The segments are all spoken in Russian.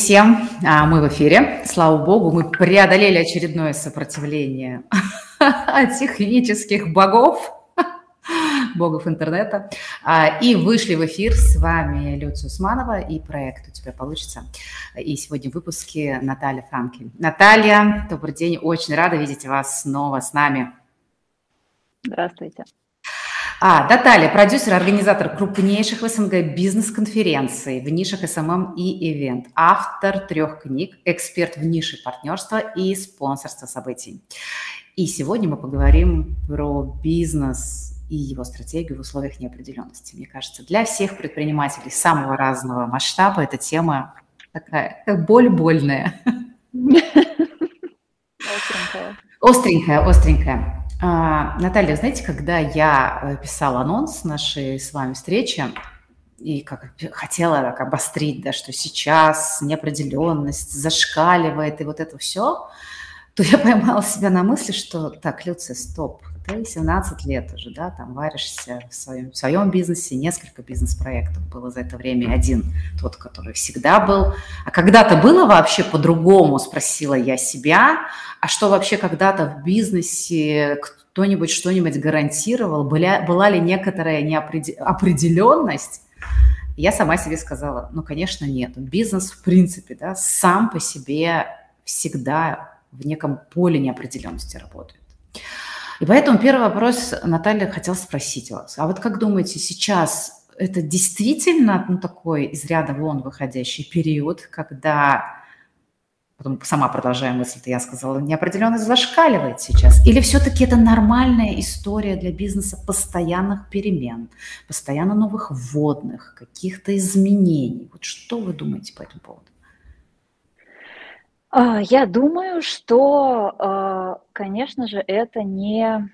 всем, а, мы в эфире. Слава богу, мы преодолели очередное сопротивление от технических богов, богов интернета, а, и вышли в эфир. С вами Люция Усманова и проект «У тебя получится». И сегодня в выпуске Наталья Франкель. Наталья, добрый день, очень рада видеть вас снова с нами. Здравствуйте. А, Наталья, продюсер, организатор крупнейших в СНГ бизнес-конференций в нишах SMM и event, автор трех книг, эксперт в нише партнерства и спонсорства событий. И сегодня мы поговорим про бизнес и его стратегию в условиях неопределенности. Мне кажется, для всех предпринимателей самого разного масштаба эта тема такая боль больная. Остренькая. Остренькая, остренькая. А, Наталья, знаете, когда я э, писала анонс нашей с вами встречи, и как хотела так обострить, да, что сейчас неопределенность зашкаливает и вот это все, то я поймала себя на мысли, что так, Люция, стоп, ты 17 лет уже, да, там варишься в своем, в своем бизнесе, несколько бизнес-проектов было за это время, один тот, который всегда был. А когда-то было вообще по-другому, спросила я себя, а что вообще когда-то в бизнесе кто-нибудь что-нибудь гарантировал, была, была ли некоторая неопределенность? Я сама себе сказала, ну, конечно, нет. Бизнес, в принципе, да, сам по себе всегда в неком поле неопределенности работает. И поэтому первый вопрос, Наталья, хотела спросить вас. А вот как думаете, сейчас это действительно ну, такой из ряда вон выходящий период, когда потом сама продолжая мысль, я сказала, неопределенность зашкаливает сейчас? Или все-таки это нормальная история для бизнеса постоянных перемен, постоянно новых вводных, каких-то изменений? Вот что вы думаете по этому поводу? А, я думаю, что, а, конечно же, это не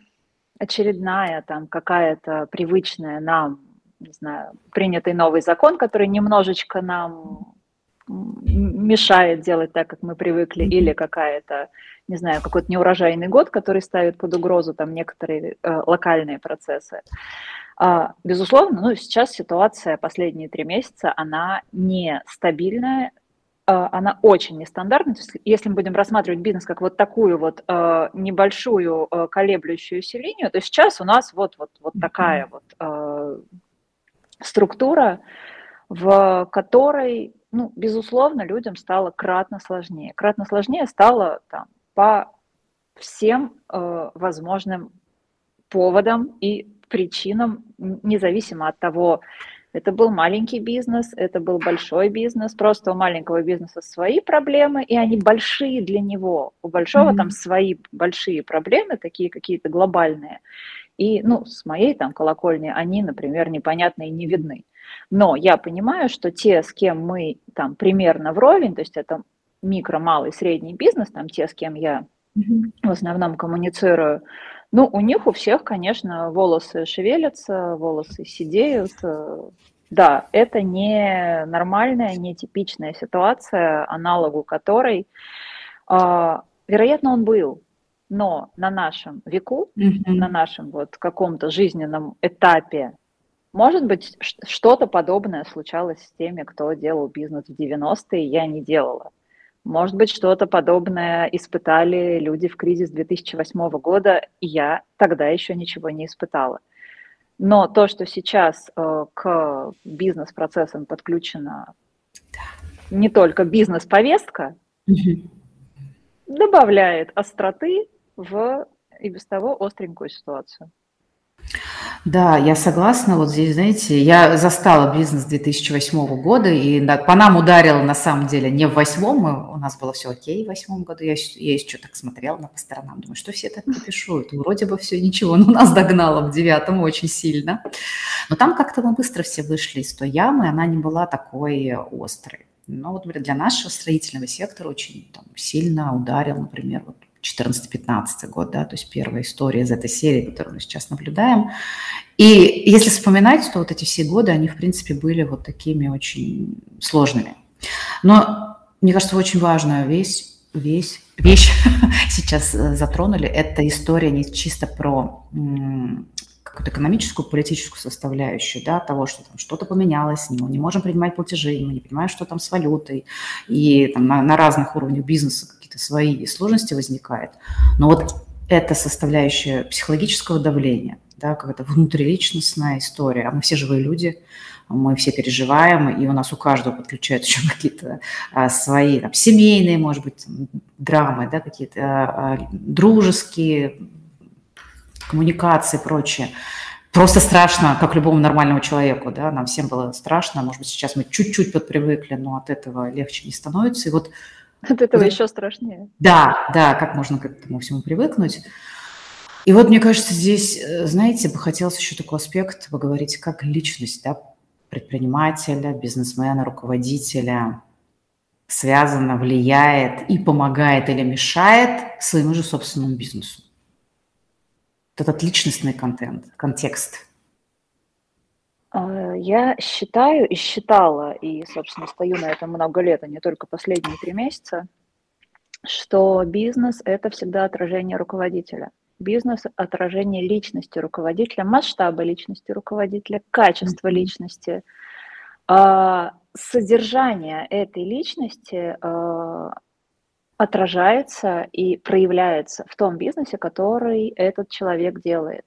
очередная там какая-то привычная нам, не знаю, принятый новый закон, который немножечко нам мешает делать так, как мы привыкли, или какая-то, не знаю, какой-то неурожайный год, который ставит под угрозу там некоторые э, локальные процессы. А, безусловно, ну, сейчас ситуация последние три месяца, она нестабильная, а, она очень нестандартная. То есть, если мы будем рассматривать бизнес как вот такую вот э, небольшую э, колеблющуюся линию, то сейчас у нас вот, вот, вот такая вот э, структура, в которой ну, безусловно, людям стало кратно сложнее. Кратно сложнее стало там, по всем э, возможным поводам и причинам, независимо от того, это был маленький бизнес, это был большой бизнес, просто у маленького бизнеса свои проблемы, и они большие для него. У большого mm-hmm. там свои большие проблемы, такие какие-то глобальные. И, ну, с моей там колокольни они, например, непонятны и не видны. Но я понимаю, что те, с кем мы там примерно вровень, то есть это микро, малый, средний бизнес, там те, с кем я в основном коммуницирую, ну, у них у всех, конечно, волосы шевелятся, волосы сидеют. Да, это не нормальная, не типичная ситуация, аналогу которой, э, вероятно, он был, но на нашем веку, mm-hmm. на нашем вот каком-то жизненном этапе может быть, что-то подобное случалось с теми, кто делал бизнес в 90-е, я не делала. Может быть, что-то подобное испытали люди в кризис 2008 года, и я тогда еще ничего не испытала. Но то, что сейчас э, к бизнес-процессам подключена не только бизнес-повестка, угу. добавляет остроты в и без того остренькую ситуацию. Да, я согласна. Вот здесь, знаете, я застала бизнес 2008 года, и по нам ударил на самом деле не в восьмом, у нас было все окей в восьмом году. Я, я еще так смотрела на по сторонам, думаю, что все так пишут. Вроде бы все ничего, но нас догнало в девятом очень сильно. Но там как-то мы быстро все вышли из той ямы, она не была такой острой. Но вот для нашего строительного сектора очень там, сильно ударил, например, вот 14-15 год, да, то есть первая история из этой серии, которую мы сейчас наблюдаем. И если вспоминать, то вот эти все годы, они, в принципе, были вот такими очень сложными. Но, мне кажется, очень важную вещь, вещь, вещь сейчас э, затронули. Это история не чисто про как экономическую, политическую составляющую, да, того, что там что-то поменялось, мы не можем принимать платежи, мы не понимаем, что там с валютой, и там на, на разных уровнях бизнеса какие-то свои сложности возникают. Но вот эта составляющая психологического давления, да, какая-то внутриличностная история, а мы все живые люди, мы все переживаем, и у нас у каждого подключаются еще какие-то а, свои там, семейные, может быть, драмы, да, какие-то а, а, дружеские коммуникации и прочее. Просто страшно, как любому нормальному человеку, да, нам всем было страшно, может быть, сейчас мы чуть-чуть подпривыкли, но от этого легче не становится, и вот от этого вот, еще страшнее. Да, да, как можно к этому всему привыкнуть. И вот, мне кажется, здесь, э, знаете, бы хотелось еще такой аспект поговорить, как личность, да, предпринимателя, бизнесмена, руководителя связана, влияет и помогает или мешает своему же собственному бизнесу. Вот этот личностный контент, контекст. А, я считаю и считала, и, собственно, стою на этом много лет, а не только последние три месяца, что бизнес – это всегда отражение руководителя – Бизнес – отражение личности руководителя, масштаба личности руководителя, качества личности. А, содержание этой личности а, отражается и проявляется в том бизнесе, который этот человек делает.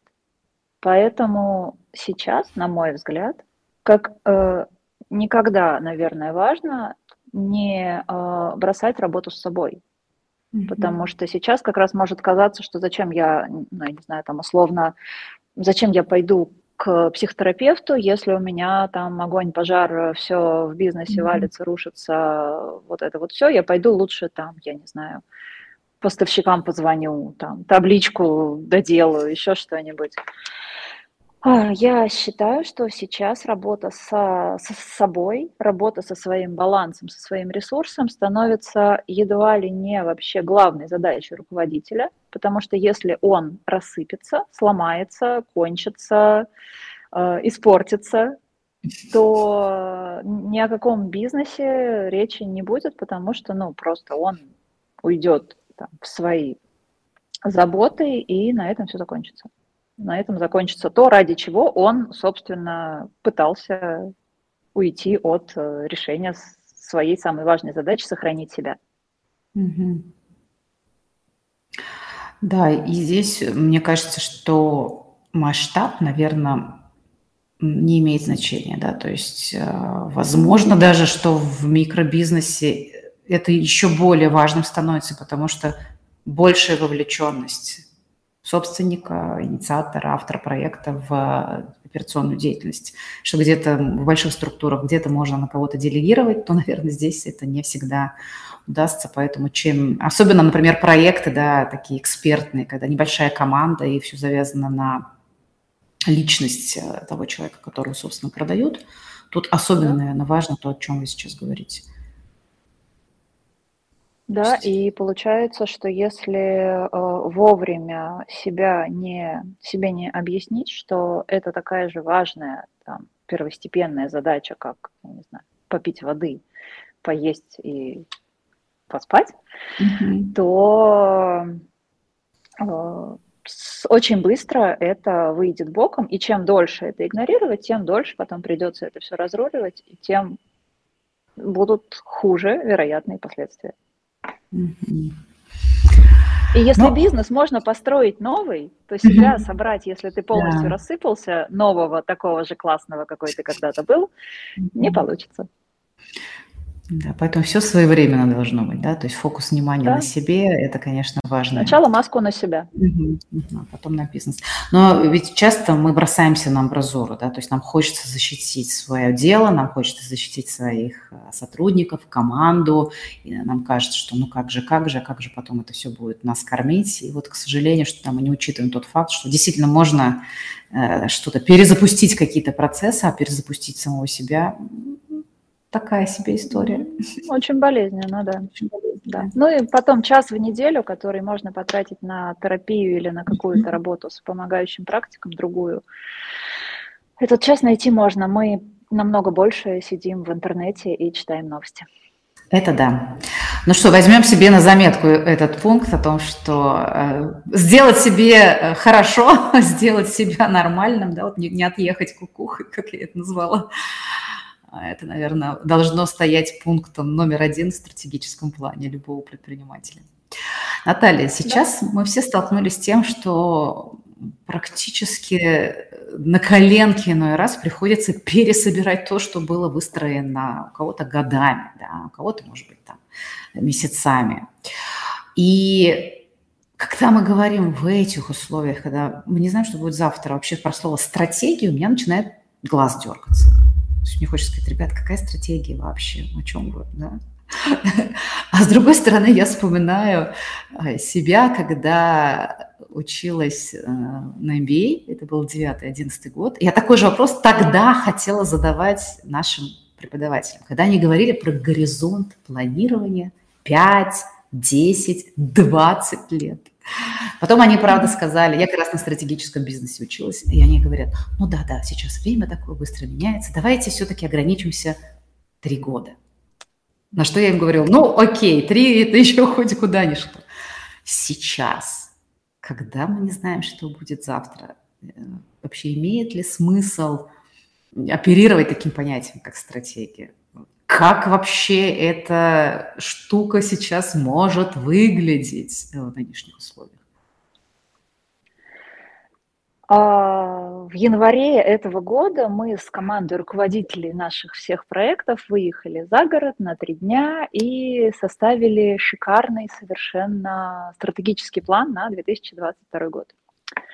Поэтому сейчас, на мой взгляд, как э, никогда, наверное, важно не э, бросать работу с собой. Потому что сейчас как раз может казаться, что зачем я, ну, я не знаю, там условно, зачем я пойду к психотерапевту, если у меня там огонь, пожар, все в бизнесе mm-hmm. валится, рушится, вот это вот все, я пойду лучше там, я не знаю, поставщикам позвоню, там, табличку доделаю, еще что-нибудь. А, я считаю, что сейчас работа со, со собой, работа со своим балансом, со своим ресурсом становится едва ли не вообще главной задачей руководителя, потому что если он рассыпется, сломается, кончится, э, испортится, то ни о каком бизнесе речи не будет, потому что, ну, просто он уйдет там, в свои заботы, и на этом все закончится на этом закончится то, ради чего он, собственно, пытался уйти от э, решения своей самой важной задачи сохранить себя. Угу. Да, и здесь мне кажется, что масштаб, наверное, не имеет значения, да, то есть, э, возможно, даже, что в микробизнесе это еще более важным становится, потому что большая вовлеченность собственника, инициатора, автора проекта в операционную деятельность. Что где-то в больших структурах где-то можно на кого-то делегировать, то, наверное, здесь это не всегда удастся. Поэтому чем... Особенно, например, проекты, да, такие экспертные, когда небольшая команда и все завязано на личность э, того человека, которого, собственно, продают. Тут особенно, наверное, важно то, о чем вы сейчас говорите. Да, и получается, что если э, вовремя себя не, себе не объяснить, что это такая же важная, там, первостепенная задача, как, не знаю, попить воды, поесть и поспать, mm-hmm. то э, очень быстро это выйдет боком, и чем дольше это игнорировать, тем дольше потом придется это все разруливать, и тем будут хуже вероятные последствия. И если Но... бизнес можно построить новый, то себя собрать, если ты полностью да. рассыпался, нового такого же классного, какой ты когда-то был, не получится. Да, поэтому все своевременно должно быть, да, то есть фокус внимания да. на себе, это, конечно, важно. Сначала маску на себя. Угу, угу, а потом на бизнес. Но ведь часто мы бросаемся на амбразуру, да, то есть нам хочется защитить свое дело, нам хочется защитить своих э, сотрудников, команду, и нам кажется, что ну как же, как же, как же потом это все будет нас кормить. И вот, к сожалению, что там мы не учитываем тот факт, что действительно можно э, что-то перезапустить, какие-то процессы, а перезапустить самого себя такая себе история. Очень болезненно, да. Очень болезненно. да. Ну и потом час в неделю, который можно потратить на терапию или на какую-то работу с помогающим практиком, другую. Этот час найти можно. Мы намного больше сидим в интернете и читаем новости. Это да. Ну что, возьмем себе на заметку этот пункт о том, что э, сделать себе э, хорошо, сделать себя нормальным, да, вот не, не отъехать кукухой, как я это назвала. А это, наверное, должно стоять пунктом номер один в стратегическом плане любого предпринимателя. Наталья, сейчас да. мы все столкнулись с тем, что практически на коленке иной раз приходится пересобирать то, что было выстроено у кого-то годами, да, у кого-то, может быть, там, месяцами. И когда мы говорим в этих условиях, когда мы не знаем, что будет завтра, вообще про слово «стратегия» у меня начинает глаз дергаться. То мне хочется сказать, ребят, какая стратегия вообще, о чем вы, да? А с другой стороны, я вспоминаю э, себя, когда училась э, на MBA, это был 9-11 год. Я такой же вопрос тогда хотела задавать нашим преподавателям, когда они говорили про горизонт планирования 5, 10, 20 лет. Потом они, правда, сказали, я как раз на стратегическом бизнесе училась, и они говорят, ну да, да, сейчас время такое быстро меняется, давайте все-таки ограничимся три года. На что я им говорил, ну окей, три это еще хоть куда ни шло. Сейчас, когда мы не знаем, что будет завтра, э, вообще имеет ли смысл оперировать таким понятием, как стратегия? Как вообще эта штука сейчас может выглядеть в нынешних условиях? А, в январе этого года мы с командой руководителей наших всех проектов выехали за город на три дня и составили шикарный совершенно стратегический план на 2022 год.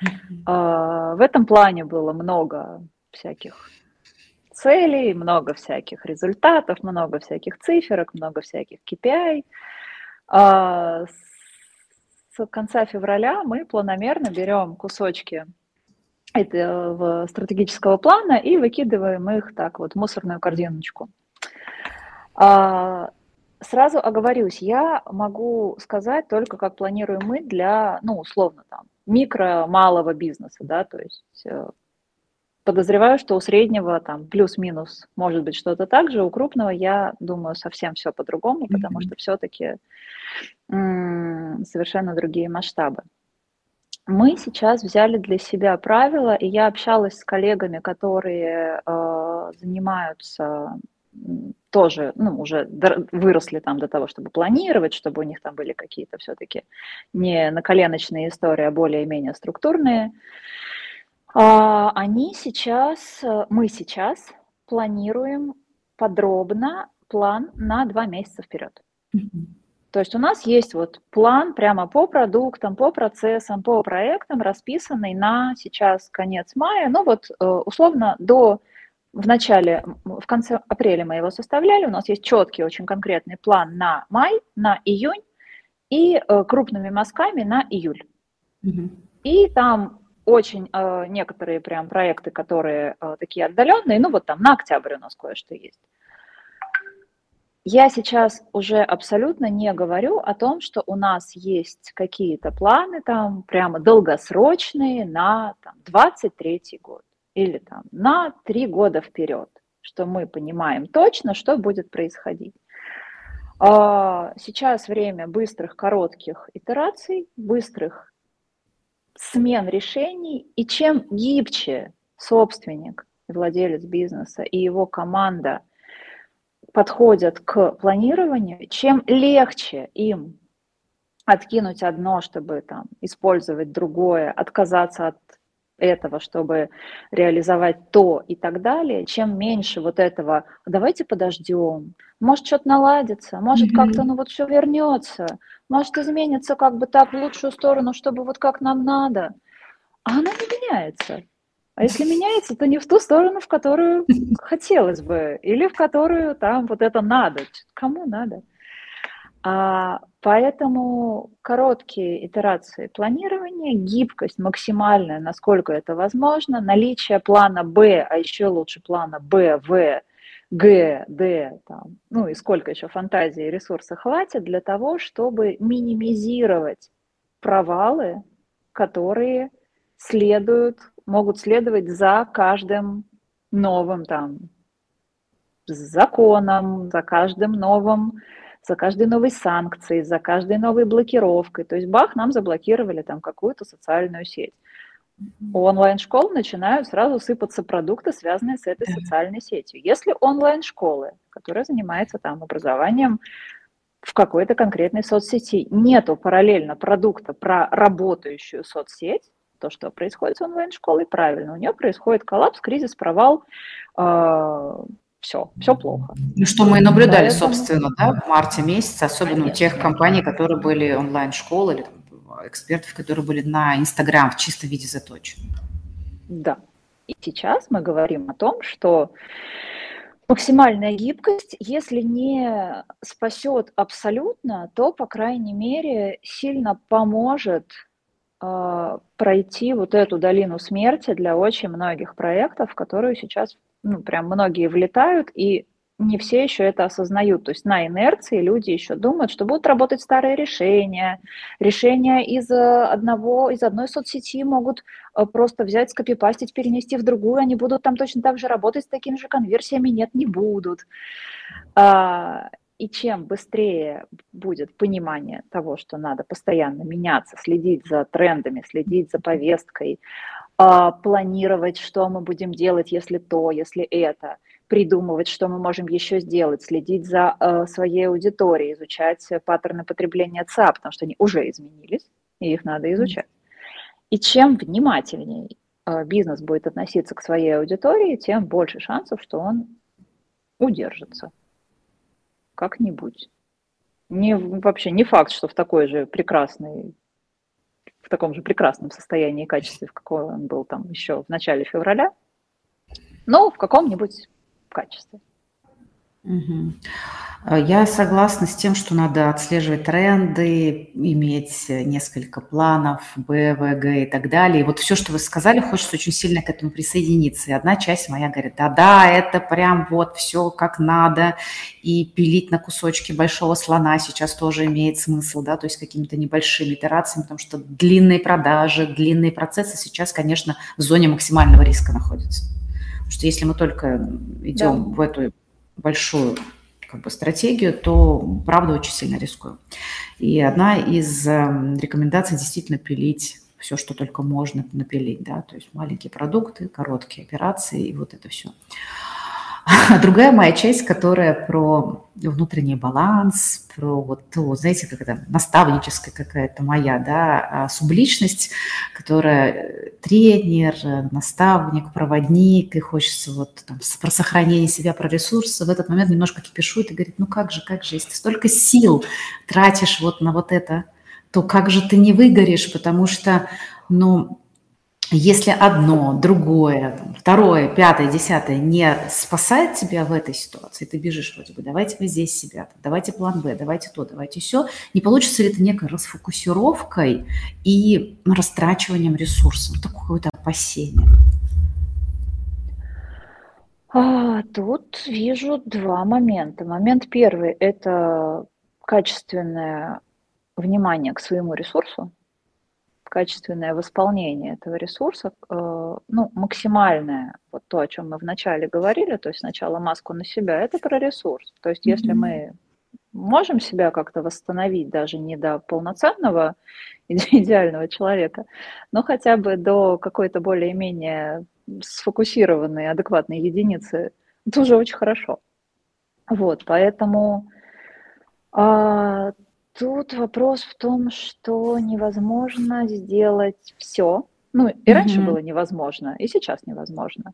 Mm-hmm. В этом плане было много всяких целей, много всяких результатов, много всяких циферок, много всяких KPI. А, с конца февраля мы планомерно берем кусочки это стратегического плана и выкидываем их так вот в мусорную корзиночку. А, сразу оговорюсь, я могу сказать только, как планируем мы для, ну, условно, там, микро-малого бизнеса, да, то есть э, подозреваю, что у среднего там плюс-минус может быть что-то так же, у крупного я думаю совсем все по-другому, потому что все-таки совершенно другие масштабы. Мы сейчас взяли для себя правила, и я общалась с коллегами, которые э, занимаются тоже, ну, уже выросли там до того, чтобы планировать, чтобы у них там были какие-то все-таки не наколеночные истории, а более-менее структурные. А, они сейчас, мы сейчас планируем подробно план на два месяца вперед. Mm-hmm. То есть у нас есть вот план прямо по продуктам, по процессам, по проектам, расписанный на сейчас конец мая. Ну вот э, условно до в начале, в конце апреля мы его составляли. У нас есть четкий, очень конкретный план на май, на июнь и э, крупными мазками на июль. Угу. И там очень э, некоторые прям проекты, которые такие отдаленные, ну вот там на октябрь у нас кое-что есть я сейчас уже абсолютно не говорю о том, что у нас есть какие-то планы там прямо долгосрочные на там, 23 год или там на три года вперед, что мы понимаем точно, что будет происходить. А, сейчас время быстрых, коротких итераций, быстрых смен решений, и чем гибче собственник, владелец бизнеса и его команда – подходят к планированию, чем легче им откинуть одно, чтобы там использовать другое, отказаться от этого, чтобы реализовать то и так далее, чем меньше вот этого, давайте подождем, может что-то наладится, может mm-hmm. как-то ну вот все вернется, может изменится как бы так в лучшую сторону, чтобы вот как нам надо, а оно не меняется. А если меняется, то не в ту сторону, в которую хотелось бы, или в которую там вот это надо. Кому надо? А, поэтому короткие итерации планирования, гибкость максимальная, насколько это возможно, наличие плана Б, а еще лучше плана Б, В, Г, Д, там, ну и сколько еще фантазии и ресурсов хватит для того, чтобы минимизировать провалы, которые следуют могут следовать за каждым новым там законом, за каждым новым за каждой новой санкцией, за каждой новой блокировкой. То есть бах, нам заблокировали там какую-то социальную сеть. У онлайн-школ начинают сразу сыпаться продукты, связанные с этой социальной сетью. Если онлайн-школы, которая занимается там образованием в какой-то конкретной соцсети, нету параллельно продукта про работающую соцсеть, то, что происходит с онлайн-школой, правильно, у нее происходит коллапс, кризис, провал, э, все, все плохо. Ну, что мы наблюдали, Поэтому... собственно, да, в марте месяце, особенно Конечно. у тех компаний, которые были онлайн-школы или экспертов, которые были на Инстаграм в чистом виде заточены. Да. И сейчас мы говорим о том, что максимальная гибкость, если не спасет абсолютно, то, по крайней мере, сильно поможет э, пройти вот эту долину смерти для очень многих проектов, которые сейчас, ну, прям многие влетают, и не все еще это осознают. То есть на инерции люди еще думают, что будут работать старые решения. Решения из э, одного, из одной соцсети могут э, просто взять, скопипастить, перенести в другую. Они будут там точно так же работать с такими же конверсиями. Нет, не будут. А, и чем быстрее будет понимание того, что надо постоянно меняться, следить за трендами, следить за повесткой, планировать, что мы будем делать, если то, если это – придумывать, что мы можем еще сделать, следить за э, своей аудиторией, изучать паттерны потребления ЦА, потому что они уже изменились, и их надо изучать. И чем внимательнее э, бизнес будет относиться к своей аудитории, тем больше шансов, что он удержится как-нибудь. Не, вообще не факт, что в такой же прекрасной в таком же прекрасном состоянии и качестве, в каком он был там еще в начале февраля, но в каком-нибудь качестве. Угу. Я согласна с тем, что надо отслеживать тренды, иметь несколько планов, Б, В, Г и так далее. И вот все, что вы сказали, хочется очень сильно к этому присоединиться. И одна часть моя говорит, да-да, это прям вот все как надо. И пилить на кусочки большого слона сейчас тоже имеет смысл, да, то есть какими-то небольшими итерациями, потому что длинные продажи, длинные процессы сейчас, конечно, в зоне максимального риска находятся. Потому что если мы только идем да. в эту большую как бы, стратегию, то правда очень сильно рискуем. И одна из эм, рекомендаций действительно пилить все, что только можно напилить, да, то есть маленькие продукты, короткие операции и вот это все. А другая моя часть, которая про внутренний баланс, про вот, ну, знаете, как это, наставническая какая-то моя, да, а субличность, которая э, тренер, наставник, проводник, и хочется вот там, про сохранение себя, про ресурсы, в этот момент немножко кипишует и говорит, ну как же, как же, если ты столько сил тратишь вот на вот это, то как же ты не выгоришь, потому что, ну, если одно, другое, второе, пятое, десятое не спасает тебя в этой ситуации, ты бежишь вроде бы, давайте вы здесь себя, давайте план Б, давайте то, давайте все, не получится ли это некой расфокусировкой и растрачиванием ресурсов, такое какое-то опасение? А, тут вижу два момента. Момент первый – это качественное внимание к своему ресурсу, качественное восполнение этого ресурса, э, ну, максимальное, вот то, о чем мы вначале говорили, то есть сначала маску на себя, это про ресурс. То есть если mm-hmm. мы можем себя как-то восстановить даже не до полноценного идеального человека, но хотя бы до какой-то более-менее сфокусированной, адекватной единицы, это уже очень хорошо. Вот, поэтому а, Тут вопрос в том, что невозможно сделать все. Ну, и раньше mm-hmm. было невозможно, и сейчас невозможно.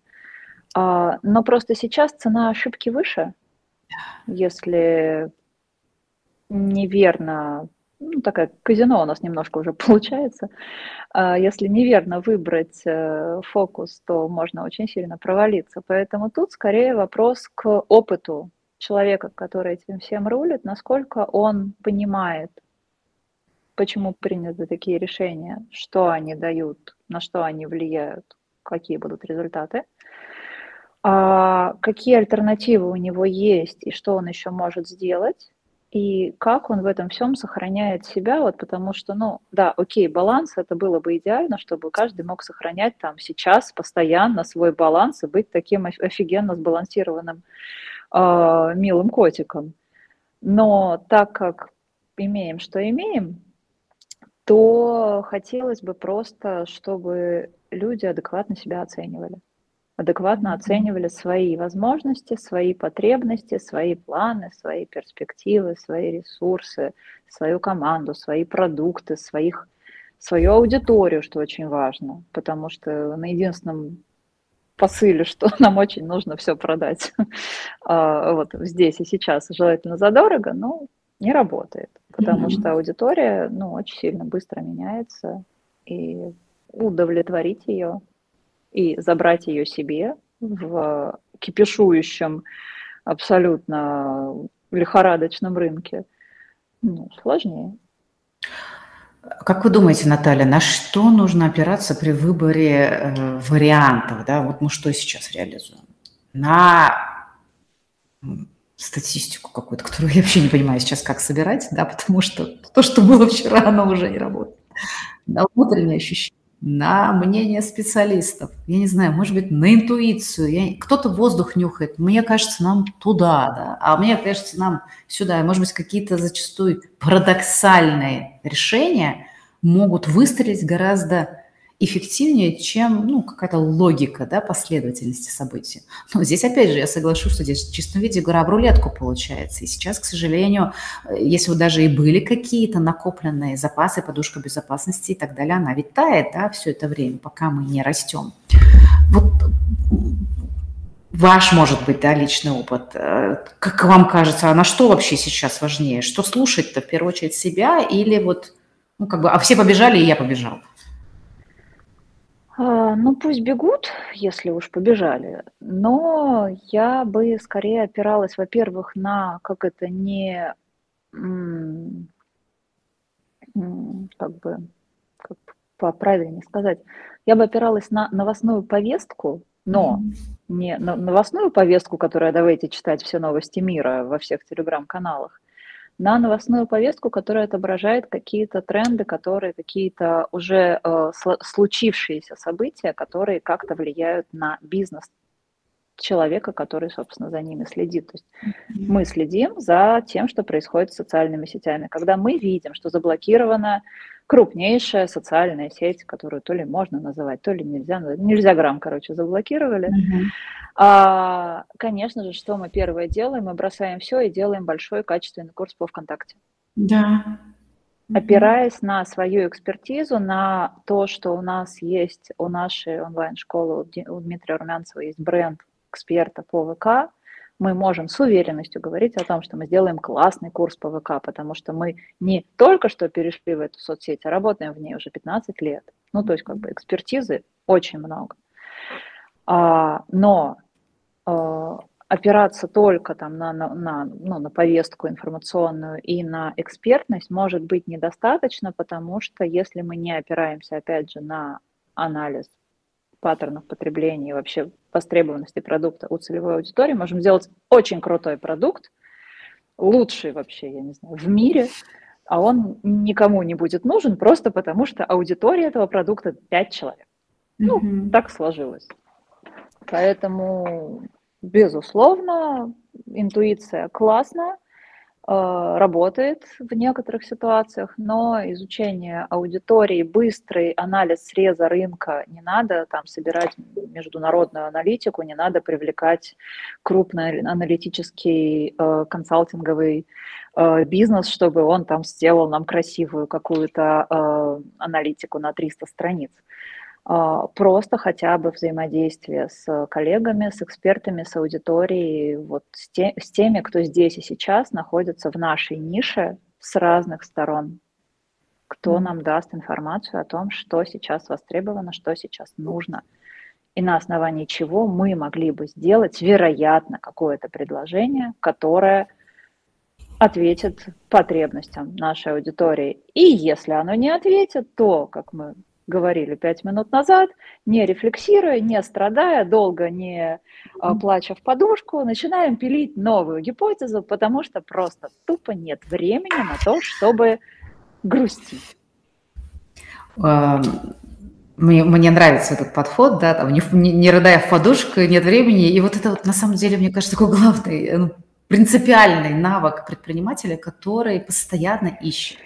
А, но просто сейчас цена ошибки выше, если неверно, ну, такая казино у нас немножко уже получается, а, если неверно выбрать э, фокус, то можно очень сильно провалиться. Поэтому тут скорее вопрос к опыту человека, который этим всем рулит, насколько он понимает, почему приняты такие решения, что они дают, на что они влияют, какие будут результаты, а какие альтернативы у него есть и что он еще может сделать, и как он в этом всем сохраняет себя, вот потому что, ну, да, окей, баланс, это было бы идеально, чтобы каждый мог сохранять там сейчас постоянно свой баланс и быть таким офигенно сбалансированным э, милым котиком. Но так как имеем, что имеем, то хотелось бы просто, чтобы люди адекватно себя оценивали. Адекватно оценивали свои возможности, свои потребности, свои планы, свои перспективы, свои ресурсы, свою команду, свои продукты, своих, свою аудиторию, что очень важно, потому что на единственном посыле, что нам очень нужно все продать а, вот здесь и сейчас, желательно задорого, но не работает, потому mm-hmm. что аудитория ну, очень сильно быстро меняется, и удовлетворить ее и забрать ее себе в кипишующем абсолютно лихорадочном рынке ну, сложнее. Как вы думаете, Наталья, на что нужно опираться при выборе э, вариантов? Да? Вот мы что сейчас реализуем? На статистику какую-то, которую я вообще не понимаю сейчас, как собирать, да, потому что то, что было вчера, оно уже не работает. На внутреннее ощущение на мнение специалистов, я не знаю, может быть, на интуицию. Я... Кто-то воздух нюхает, мне кажется, нам туда, да, а мне кажется, нам сюда. И, может быть, какие-то зачастую парадоксальные решения могут выстрелить гораздо эффективнее, чем ну, какая-то логика да, последовательности событий. Но здесь, опять же, я соглашусь, что здесь в чистом виде игра в рулетку получается. И сейчас, к сожалению, если вот даже и были какие-то накопленные запасы, подушка безопасности и так далее, она ведь тает да, все это время, пока мы не растем. Вот ваш, может быть, да, личный опыт. Э, как вам кажется, а на что вообще сейчас важнее? Что слушать-то в первую очередь себя или вот, ну, как бы, а все побежали, и я побежал? А, ну, пусть бегут, если уж побежали, но я бы скорее опиралась, во-первых, на, как это, не, как бы, как правильнее сказать, я бы опиралась на новостную повестку, но не на новостную повестку, которая давайте читать все новости мира во всех телеграм-каналах, на новостную повестку, которая отображает какие-то тренды, которые какие-то уже э, случившиеся события, которые как-то влияют на бизнес человека, который, собственно, за ними следит. То есть mm-hmm. мы следим за тем, что происходит с социальными сетями. Когда мы видим, что заблокирована крупнейшая социальная сеть, которую то ли можно называть, то ли нельзя, нельзя грамм, короче, заблокировали, mm-hmm. А, конечно же, что мы первое делаем? Мы бросаем все и делаем большой качественный курс по ВКонтакте. Да. Опираясь на свою экспертизу, на то, что у нас есть, у нашей онлайн-школы, у Дмитрия Румянцева есть бренд эксперта по ВК, мы можем с уверенностью говорить о том, что мы сделаем классный курс по ВК, потому что мы не только что перешли в эту соцсеть, а работаем в ней уже 15 лет. Ну, то есть как бы экспертизы очень много. А, но а, опираться только там на, на, на, ну, на повестку информационную и на экспертность может быть недостаточно, потому что если мы не опираемся, опять же, на анализ паттернов потребления и вообще востребованности продукта у целевой аудитории, можем сделать очень крутой продукт, лучший вообще, я не знаю, в мире, а он никому не будет нужен просто потому, что аудитория этого продукта 5 человек. Ну, mm-hmm. так сложилось. Поэтому, безусловно, интуиция классная, работает в некоторых ситуациях, но изучение аудитории, быстрый анализ среза рынка, не надо там собирать международную аналитику, не надо привлекать крупный аналитический э, консалтинговый э, бизнес, чтобы он там сделал нам красивую какую-то э, аналитику на 300 страниц. А, просто хотя бы взаимодействие с коллегами, с экспертами, с аудиторией, вот с, те, с теми, кто здесь и сейчас находится в нашей нише с разных сторон, кто нам даст информацию о том, что сейчас востребовано, что сейчас нужно, и на основании чего мы могли бы сделать, вероятно, какое-то предложение, которое ответит потребностям нашей аудитории. И если оно не ответит, то, как мы говорили пять минут назад, не рефлексируя, не страдая, долго не а, плача в подушку, начинаем пилить новую гипотезу, потому что просто тупо нет времени на то, чтобы грустить. Мне, мне нравится этот подход, да, там не, не, не рыдая в подушку, нет времени. И вот это вот на самом деле, мне кажется, такой главный ну, принципиальный навык предпринимателя, который постоянно ищет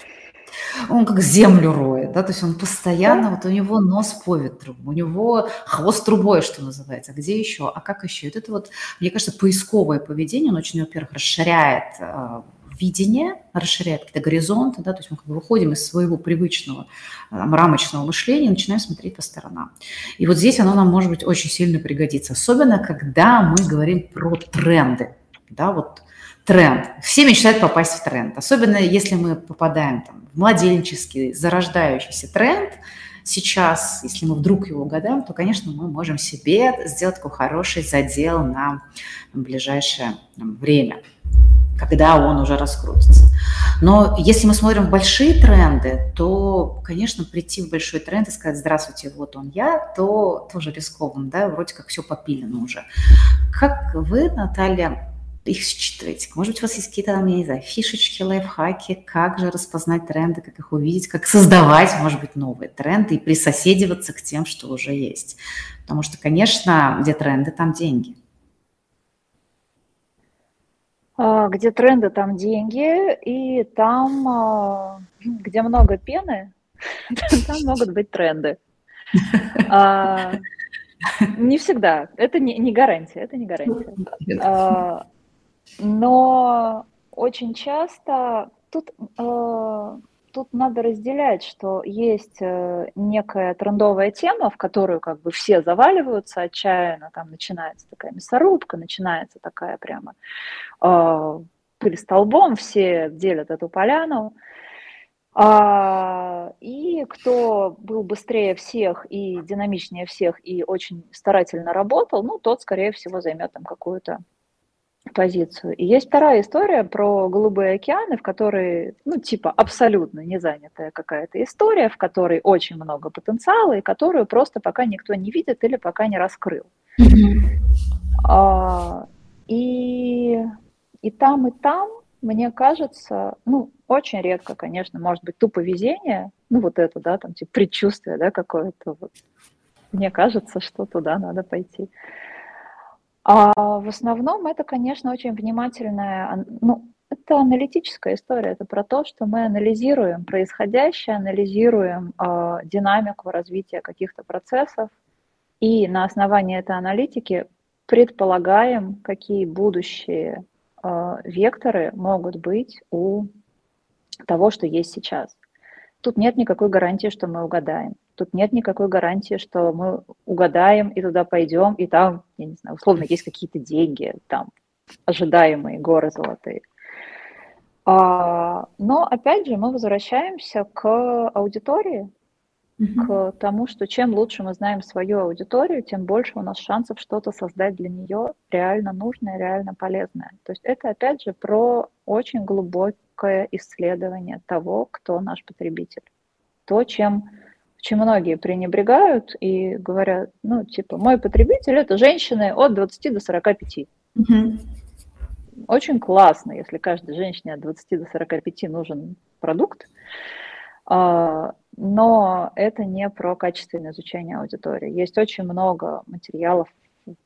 он как землю роет, да, то есть он постоянно, вот у него нос по ветру, у него хвост трубой, что называется, а где еще, а как еще? Вот это вот, мне кажется, поисковое поведение, он очень, во-первых, расширяет э, видение, расширяет какие-то горизонты, да, то есть мы как бы выходим из своего привычного там, рамочного мышления и начинаем смотреть по сторонам. И вот здесь оно нам может быть очень сильно пригодится, особенно когда мы говорим про тренды, да, вот тренд. Все мечтают попасть в тренд, особенно если мы попадаем там, в младенческий, зарождающийся тренд. Сейчас, если мы вдруг его угадаем, то, конечно, мы можем себе сделать такой хороший задел на ближайшее время, когда он уже раскрутится. Но если мы смотрим большие тренды, то, конечно, прийти в большой тренд и сказать «Здравствуйте, вот он я», то тоже рискованно, да, вроде как все попилено уже. Как вы, Наталья, их считываете. Может быть, у вас есть какие-то, там, я не знаю, фишечки, лайфхаки, как же распознать тренды, как их увидеть, как создавать, может быть, новые тренды и присоседиваться к тем, что уже есть. Потому что, конечно, где тренды, там деньги. А, где тренды, там деньги, и там, а, где много пены, там могут быть тренды. А, не всегда. Это не, не гарантия. Это не гарантия. Но очень часто тут, э, тут надо разделять, что есть э, некая трендовая тема, в которую как бы все заваливаются отчаянно, там начинается такая мясорубка, начинается такая прямо э, пыль столбом, все делят эту поляну. А, и кто был быстрее всех и динамичнее всех и очень старательно работал, ну, тот, скорее всего, займет там какую-то позицию. И есть вторая история про голубые океаны, в которой, ну, типа, абсолютно не занятая какая-то история, в которой очень много потенциала, и которую просто пока никто не видит или пока не раскрыл. А, и, и там, и там, мне кажется, ну, очень редко, конечно, может быть, тупо везение, ну, вот это, да, там, типа, предчувствие, да, какое-то вот. Мне кажется, что туда надо пойти. А в основном это, конечно, очень внимательная, ну, это аналитическая история, это про то, что мы анализируем происходящее, анализируем э, динамику развития каких-то процессов, и на основании этой аналитики предполагаем, какие будущие э, векторы могут быть у того, что есть сейчас. Тут нет никакой гарантии, что мы угадаем. Тут нет никакой гарантии, что мы угадаем и туда пойдем, и там, я не знаю, условно, есть какие-то деньги, там, ожидаемые горы золотые. А, но, опять же, мы возвращаемся к аудитории, mm-hmm. к тому, что чем лучше мы знаем свою аудиторию, тем больше у нас шансов что-то создать для нее реально нужное, реально полезное. То есть это, опять же, про очень глубокое исследование того, кто наш потребитель. То, чем чем многие пренебрегают и говорят, ну, типа, мой потребитель – это женщины от 20 до 45. Угу. Очень классно, если каждой женщине от 20 до 45 нужен продукт, а, но это не про качественное изучение аудитории. Есть очень много материалов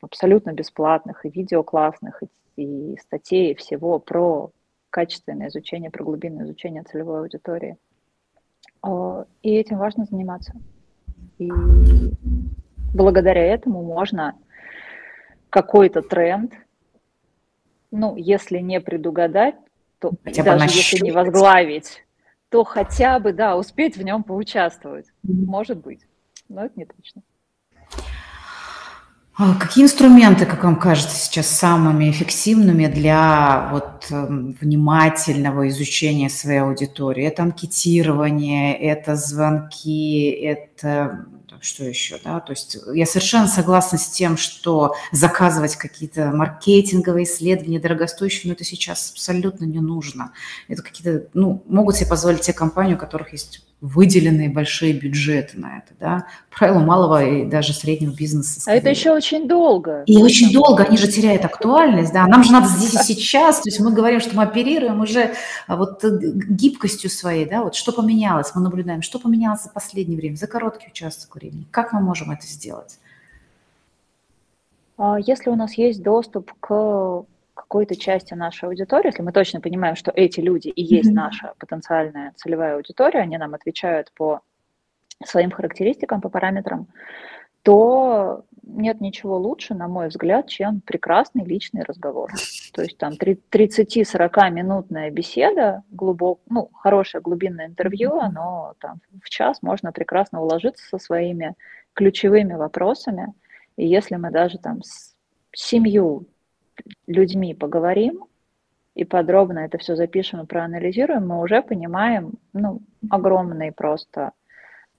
абсолютно бесплатных, и видео классных, и, и статей, и всего про качественное изучение, про глубинное изучение целевой аудитории. И этим важно заниматься. И благодаря этому можно какой-то тренд, ну, если не предугадать, то хотя даже если не возглавить, то хотя бы, да, успеть в нем поучаствовать. Может быть, но это не точно. А какие инструменты, как вам кажется, сейчас самыми эффективными для вот эм, внимательного изучения своей аудитории? Это анкетирование, это звонки, это что еще, да, то есть я совершенно согласна с тем, что заказывать какие-то маркетинговые исследования дорогостоящие, но это сейчас абсолютно не нужно. Это какие-то, ну, могут себе позволить те компании, у которых есть выделенные большие бюджеты на это, да, правило малого и даже среднего бизнеса. Скорее. А это еще очень долго. И очень долго, они же теряют актуальность, да, нам же надо здесь и сейчас, то есть мы говорим, что мы оперируем уже а, вот э, гибкостью своей, да, вот что поменялось, мы наблюдаем, что поменялось за последнее время, за короткий участок времени, как мы можем это сделать? А, если у нас есть доступ к какой-то части нашей аудитории, если мы точно понимаем, что эти люди и есть наша потенциальная целевая аудитория, они нам отвечают по своим характеристикам, по параметрам, то нет ничего лучше, на мой взгляд, чем прекрасный личный разговор. То есть там 30-40 минутная беседа, глубок, ну, хорошее глубинное интервью, оно там в час можно прекрасно уложиться со своими ключевыми вопросами. И если мы даже там с семью людьми поговорим и подробно это все запишем и проанализируем, мы уже понимаем ну, огромный просто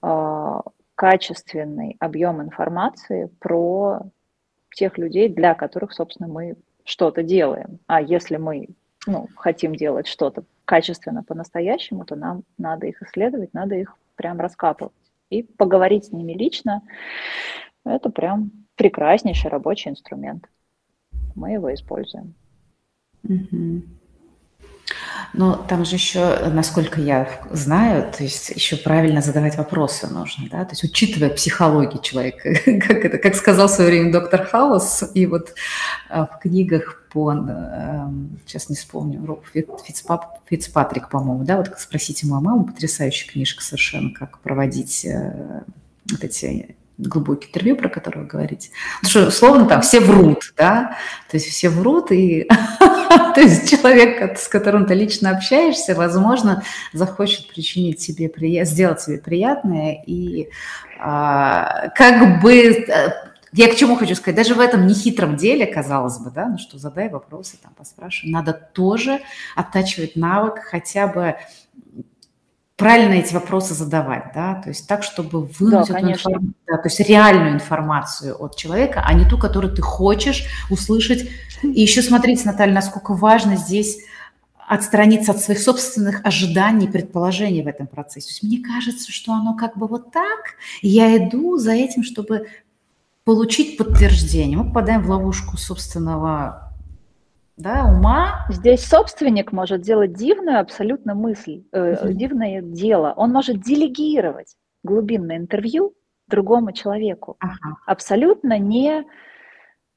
э, качественный объем информации про тех людей, для которых, собственно, мы что-то делаем. А если мы ну, хотим делать что-то качественно по-настоящему, то нам надо их исследовать, надо их прям раскапывать. И поговорить с ними лично – это прям прекраснейший рабочий инструмент. Мы его используем. Угу. Но там же еще, насколько я знаю, то есть еще правильно задавать вопросы нужно, да, то есть учитывая психологию человека, как это, как сказал в свое время доктор Хаус, и вот а, в книгах по, эм, сейчас не вспомню, Фицпатрик, по-моему, да, вот спросите мою маму, потрясающая книжка совершенно, как проводить э, вот эти глубокие интервью, про которые вы говорите. Потому что, условно, там все врут, да, то есть все врут, и то есть человек, с которым ты лично общаешься, возможно, захочет причинить приятное, сделать себе приятное, и а, как бы э, я к чему хочу сказать, даже в этом нехитром деле, казалось бы, да, ну что, задай вопросы, там, поспрашивай, надо тоже оттачивать навык хотя бы правильно эти вопросы задавать, да, то есть так, чтобы вынуть да, эту информацию, да, то есть реальную информацию от человека, а не ту, которую ты хочешь услышать. И еще смотрите, Наталья, насколько важно здесь отстраниться от своих собственных ожиданий, предположений в этом процессе. То есть мне кажется, что оно как бы вот так, и я иду за этим, чтобы получить подтверждение. Мы попадаем в ловушку собственного да, ума. Здесь собственник может делать дивную абсолютно мысль, э, дивное дело. Он может делегировать глубинное интервью другому человеку, ага. абсолютно не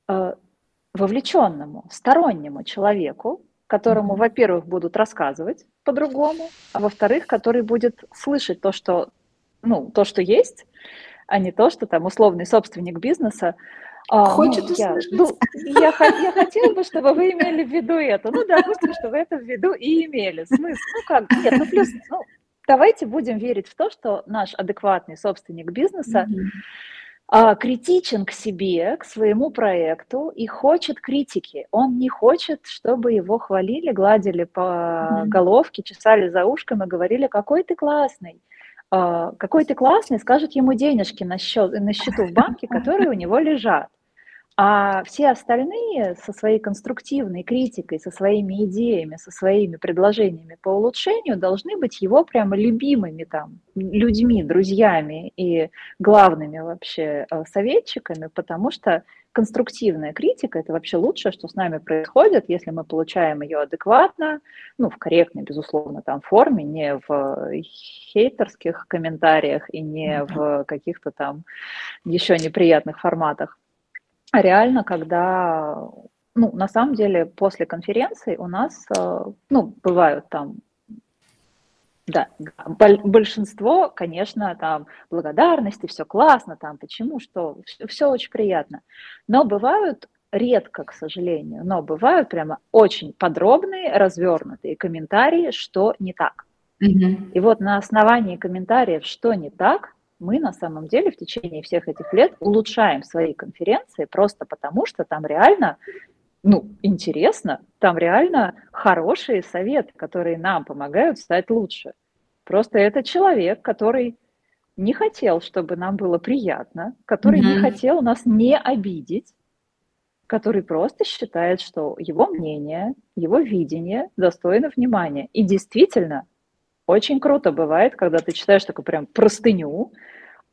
э, вовлеченному, стороннему человеку, которому, во-первых, будут рассказывать по-другому, а во-вторых, который будет слышать то, что, ну, то, что есть, а не то, что там условный собственник бизнеса а, Хочет ну, услышать. Я, ну, я, я хотела бы, чтобы вы имели в виду это. Ну, допустим, что вы это в виду и имели. Смысл? Ну, как? Нет, ну, плюс, ну, давайте будем верить в то, что наш адекватный собственник бизнеса mm-hmm. а, критичен к себе, к своему проекту и хочет критики. Он не хочет, чтобы его хвалили, гладили по mm-hmm. головке, чесали за ушком и говорили, какой ты классный. А, какой ты классный, скажет ему денежки на, счет, на счету в банке, которые у него лежат. А все остальные со своей конструктивной критикой, со своими идеями, со своими предложениями по улучшению должны быть его прямо любимыми там людьми, друзьями и главными вообще э, советчиками, потому что конструктивная критика – это вообще лучшее, что с нами происходит, если мы получаем ее адекватно, ну, в корректной, безусловно, там форме, не в хейтерских комментариях и не в каких-то там еще неприятных форматах. А реально, когда, ну, на самом деле, после конференции у нас, э, ну, бывают там да, большинство, конечно, там благодарности, все классно, там почему, что, все, все очень приятно. Но бывают редко, к сожалению, но бывают прямо очень подробные, развернутые комментарии, что не так. Mm-hmm. И вот на основании комментариев, что не так, мы на самом деле в течение всех этих лет улучшаем свои конференции просто потому, что там реально ну, интересно, там реально хорошие советы, которые нам помогают стать лучше. Просто это человек, который не хотел, чтобы нам было приятно, который mm-hmm. не хотел нас не обидеть, который просто считает, что его мнение, его видение достойно внимания. И действительно, очень круто бывает, когда ты читаешь такую прям простыню,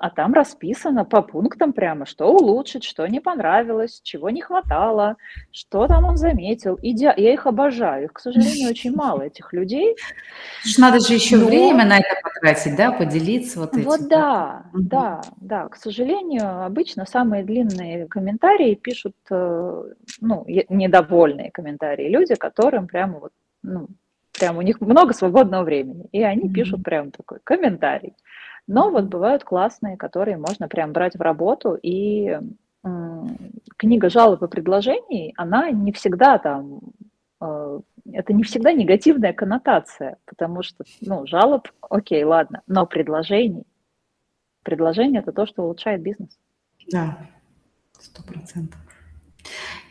а там расписано по пунктам прямо, что улучшить, что не понравилось, чего не хватало, что там он заметил. Иде... Я их обожаю. Их, к сожалению, очень мало, этих людей. Надо же еще Но... время на это потратить, да, поделиться вот этим. Вот да, угу. да, да. К сожалению, обычно самые длинные комментарии пишут, э, ну, недовольные комментарии люди, которым прямо вот, ну, прям у них много свободного времени, и они mm-hmm. пишут прям такой комментарий. Но вот бывают классные, которые можно прям брать в работу, и книга жалоб и предложений, она не всегда там, э, это не всегда негативная коннотация, потому что, ну, жалоб, окей, ладно, но предложений, предложение это то, что улучшает бизнес. Да, сто процентов.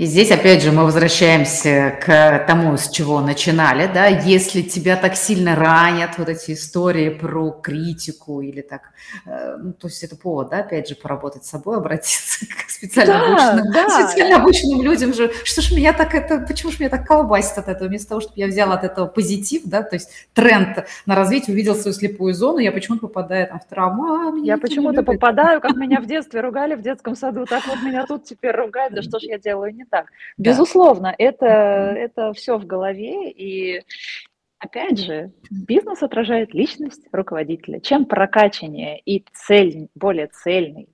И здесь, опять же, мы возвращаемся к тому, с чего начинали, да, если тебя так сильно ранят вот эти истории про критику или так, э, ну, то есть это повод, да, опять же, поработать с собой, обратиться к специально, да, обученным, да. специально обученным людям же, что ж меня так это, почему ж меня так колбасит от этого, вместо того, чтобы я взяла от этого позитив, да, то есть тренд на развитие, увидел свою слепую зону, я почему-то попадаю там в травму, а, Я почему-то попадаю, как меня в детстве ругали в детском саду, так вот меня тут теперь ругают, да что ж я делаю? Не так. Да. Безусловно, это, это все в голове, и опять же, бизнес отражает личность руководителя. Чем прокачаннее и цель, более цельный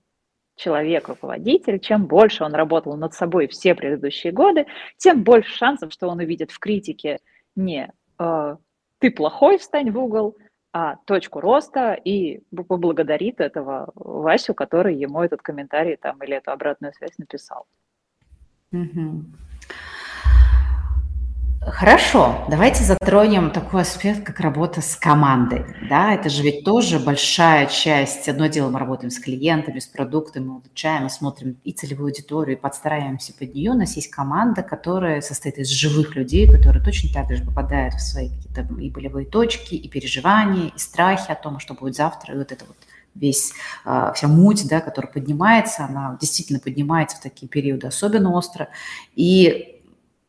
человек-руководитель, чем больше он работал над собой все предыдущие годы, тем больше шансов, что он увидит в критике не э, «ты плохой, встань в угол», а точку роста и поблагодарит этого Васю, который ему этот комментарий там или эту обратную связь написал. Хорошо, давайте затронем такой аспект, как работа с командой. Да, это же ведь тоже большая часть. Одно дело, мы работаем с клиентами, с продуктами, улучшаем, мы смотрим и целевую аудиторию, и подстраиваемся под нее. У нас есть команда, которая состоит из живых людей, которые точно так же попадают в свои какие-то и болевые точки, и переживания, и страхи о том, что будет завтра, и вот это вот весь, а, вся муть, да, которая поднимается, она действительно поднимается в такие периоды особенно остро. И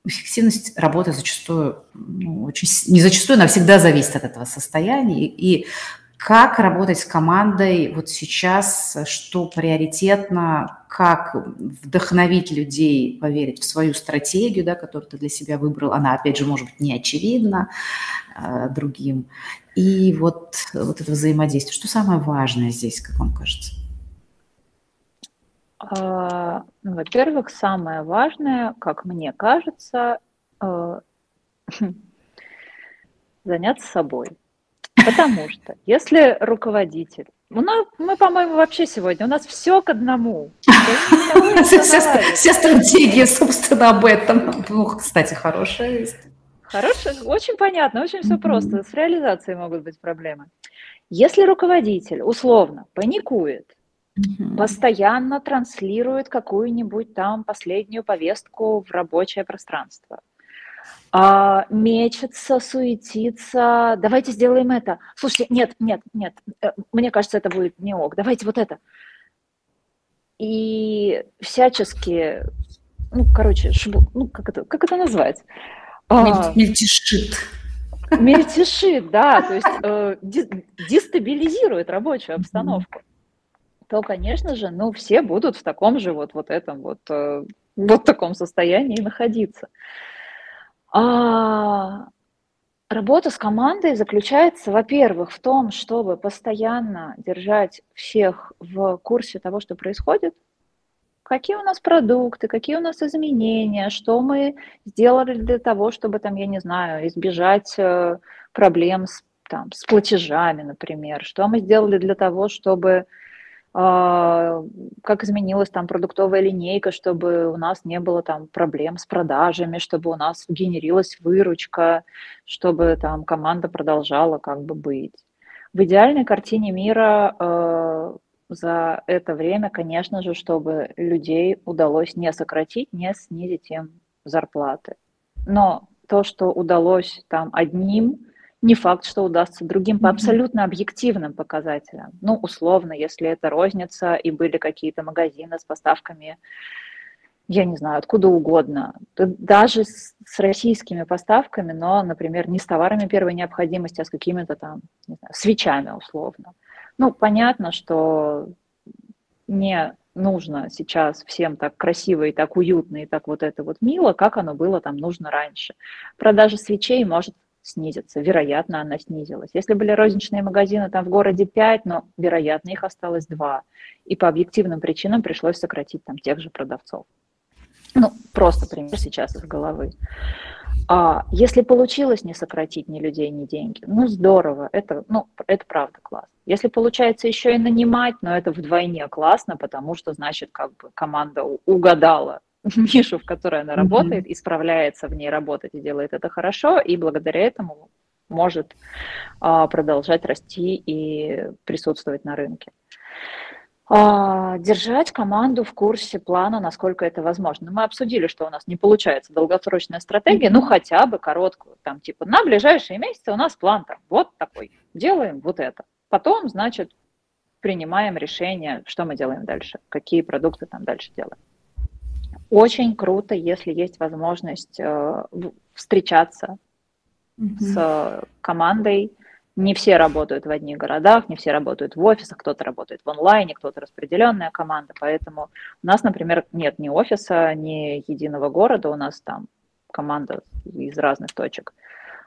эффективность работы зачастую, ну, очень, не зачастую, она всегда зависит от этого состояния. И как работать с командой вот сейчас, что приоритетно, как вдохновить людей поверить в свою стратегию, да, которую ты для себя выбрал. Она, опять же, может быть, не очевидна э, другим. И вот, вот это взаимодействие. Что самое важное здесь, как вам кажется? А, ну, во-первых, самое важное, как мне кажется, э, заняться собой. Потому что если руководитель, у нас, мы, по-моему, вообще сегодня, у нас все к одному. Вся стратегия, собственно, об этом. Ну, кстати, хорошая есть. Хорошая, очень понятно, очень все просто. С реализацией могут быть проблемы. Если руководитель условно паникует, постоянно транслирует какую-нибудь там последнюю повестку в рабочее пространство, а, мечется, суетится, давайте сделаем это. Слушайте, нет, нет, нет, э, мне кажется, это будет не ок, давайте вот это. И всячески, ну, короче, шбу, ну, как это, как это назвать? А, мельтешит. Мельтешит, да, то есть э, дестабилизирует рабочую обстановку. То, конечно же, ну, все будут в таком же вот, вот этом вот, э, вот таком состоянии находиться. А, работа с командой заключается, во-первых, в том, чтобы постоянно держать всех в курсе того, что происходит, какие у нас продукты, какие у нас изменения, что мы сделали для того, чтобы, там, я не знаю, избежать э, проблем с, там, с платежами, например, что мы сделали для того, чтобы а, как изменилась там продуктовая линейка, чтобы у нас не было там проблем с продажами, чтобы у нас генерилась выручка, чтобы там команда продолжала как бы быть. В идеальной картине мира э, за это время, конечно же, чтобы людей удалось не сократить, не снизить им зарплаты. Но то, что удалось там одним, не факт, что удастся другим по абсолютно объективным показателям. Ну, условно, если это розница и были какие-то магазины с поставками, я не знаю, откуда угодно, даже с, с российскими поставками, но, например, не с товарами первой необходимости, а с какими-то там, не знаю, свечами условно. Ну, понятно, что не нужно сейчас всем так красиво и так уютно и так вот это вот мило, как оно было там нужно раньше. Продажа свечей может снизиться, вероятно, она снизилась. Если были розничные магазины там в городе 5, но, вероятно, их осталось 2, и по объективным причинам пришлось сократить там тех же продавцов. Ну, просто пример сейчас из головы. А если получилось не сократить ни людей, ни деньги, ну здорово, это, ну, это правда классно. Если получается еще и нанимать, но ну, это вдвойне классно, потому что, значит, как бы команда угадала нишу, в которой она работает, mm-hmm. и справляется в ней работать и делает это хорошо, и благодаря этому может а, продолжать расти и присутствовать на рынке. А, держать команду в курсе плана, насколько это возможно. Мы обсудили, что у нас не получается долгосрочная стратегия, ну хотя бы короткую, там типа на ближайшие месяцы у нас план там вот такой, делаем вот это. Потом, значит, принимаем решение, что мы делаем дальше, какие продукты там дальше делаем. Очень круто, если есть возможность э, встречаться mm-hmm. с командой, не все работают в одних городах, не все работают в офисах, кто-то работает в онлайне, кто-то распределенная команда. Поэтому у нас, например, нет ни офиса, ни единого города, у нас там команда из разных точек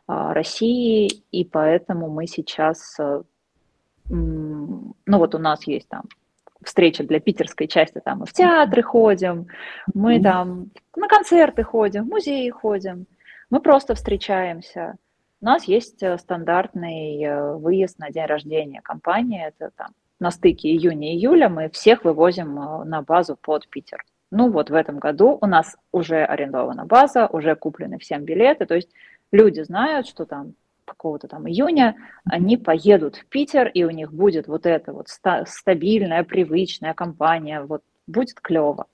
а, России, и поэтому мы сейчас, э, ну вот у нас есть там встреча для питерской части, там мы в театры ходим, мы там на концерты ходим, в музеи ходим, мы просто встречаемся – у нас есть э, стандартный э, выезд на день рождения компании, это там на стыке июня-июля мы всех вывозим э, на базу под Питер. Ну вот в этом году у нас уже арендована база, уже куплены всем билеты, то есть люди знают, что там какого-то там июня они поедут в Питер, и у них будет вот эта вот стабильная, привычная компания, вот будет клево.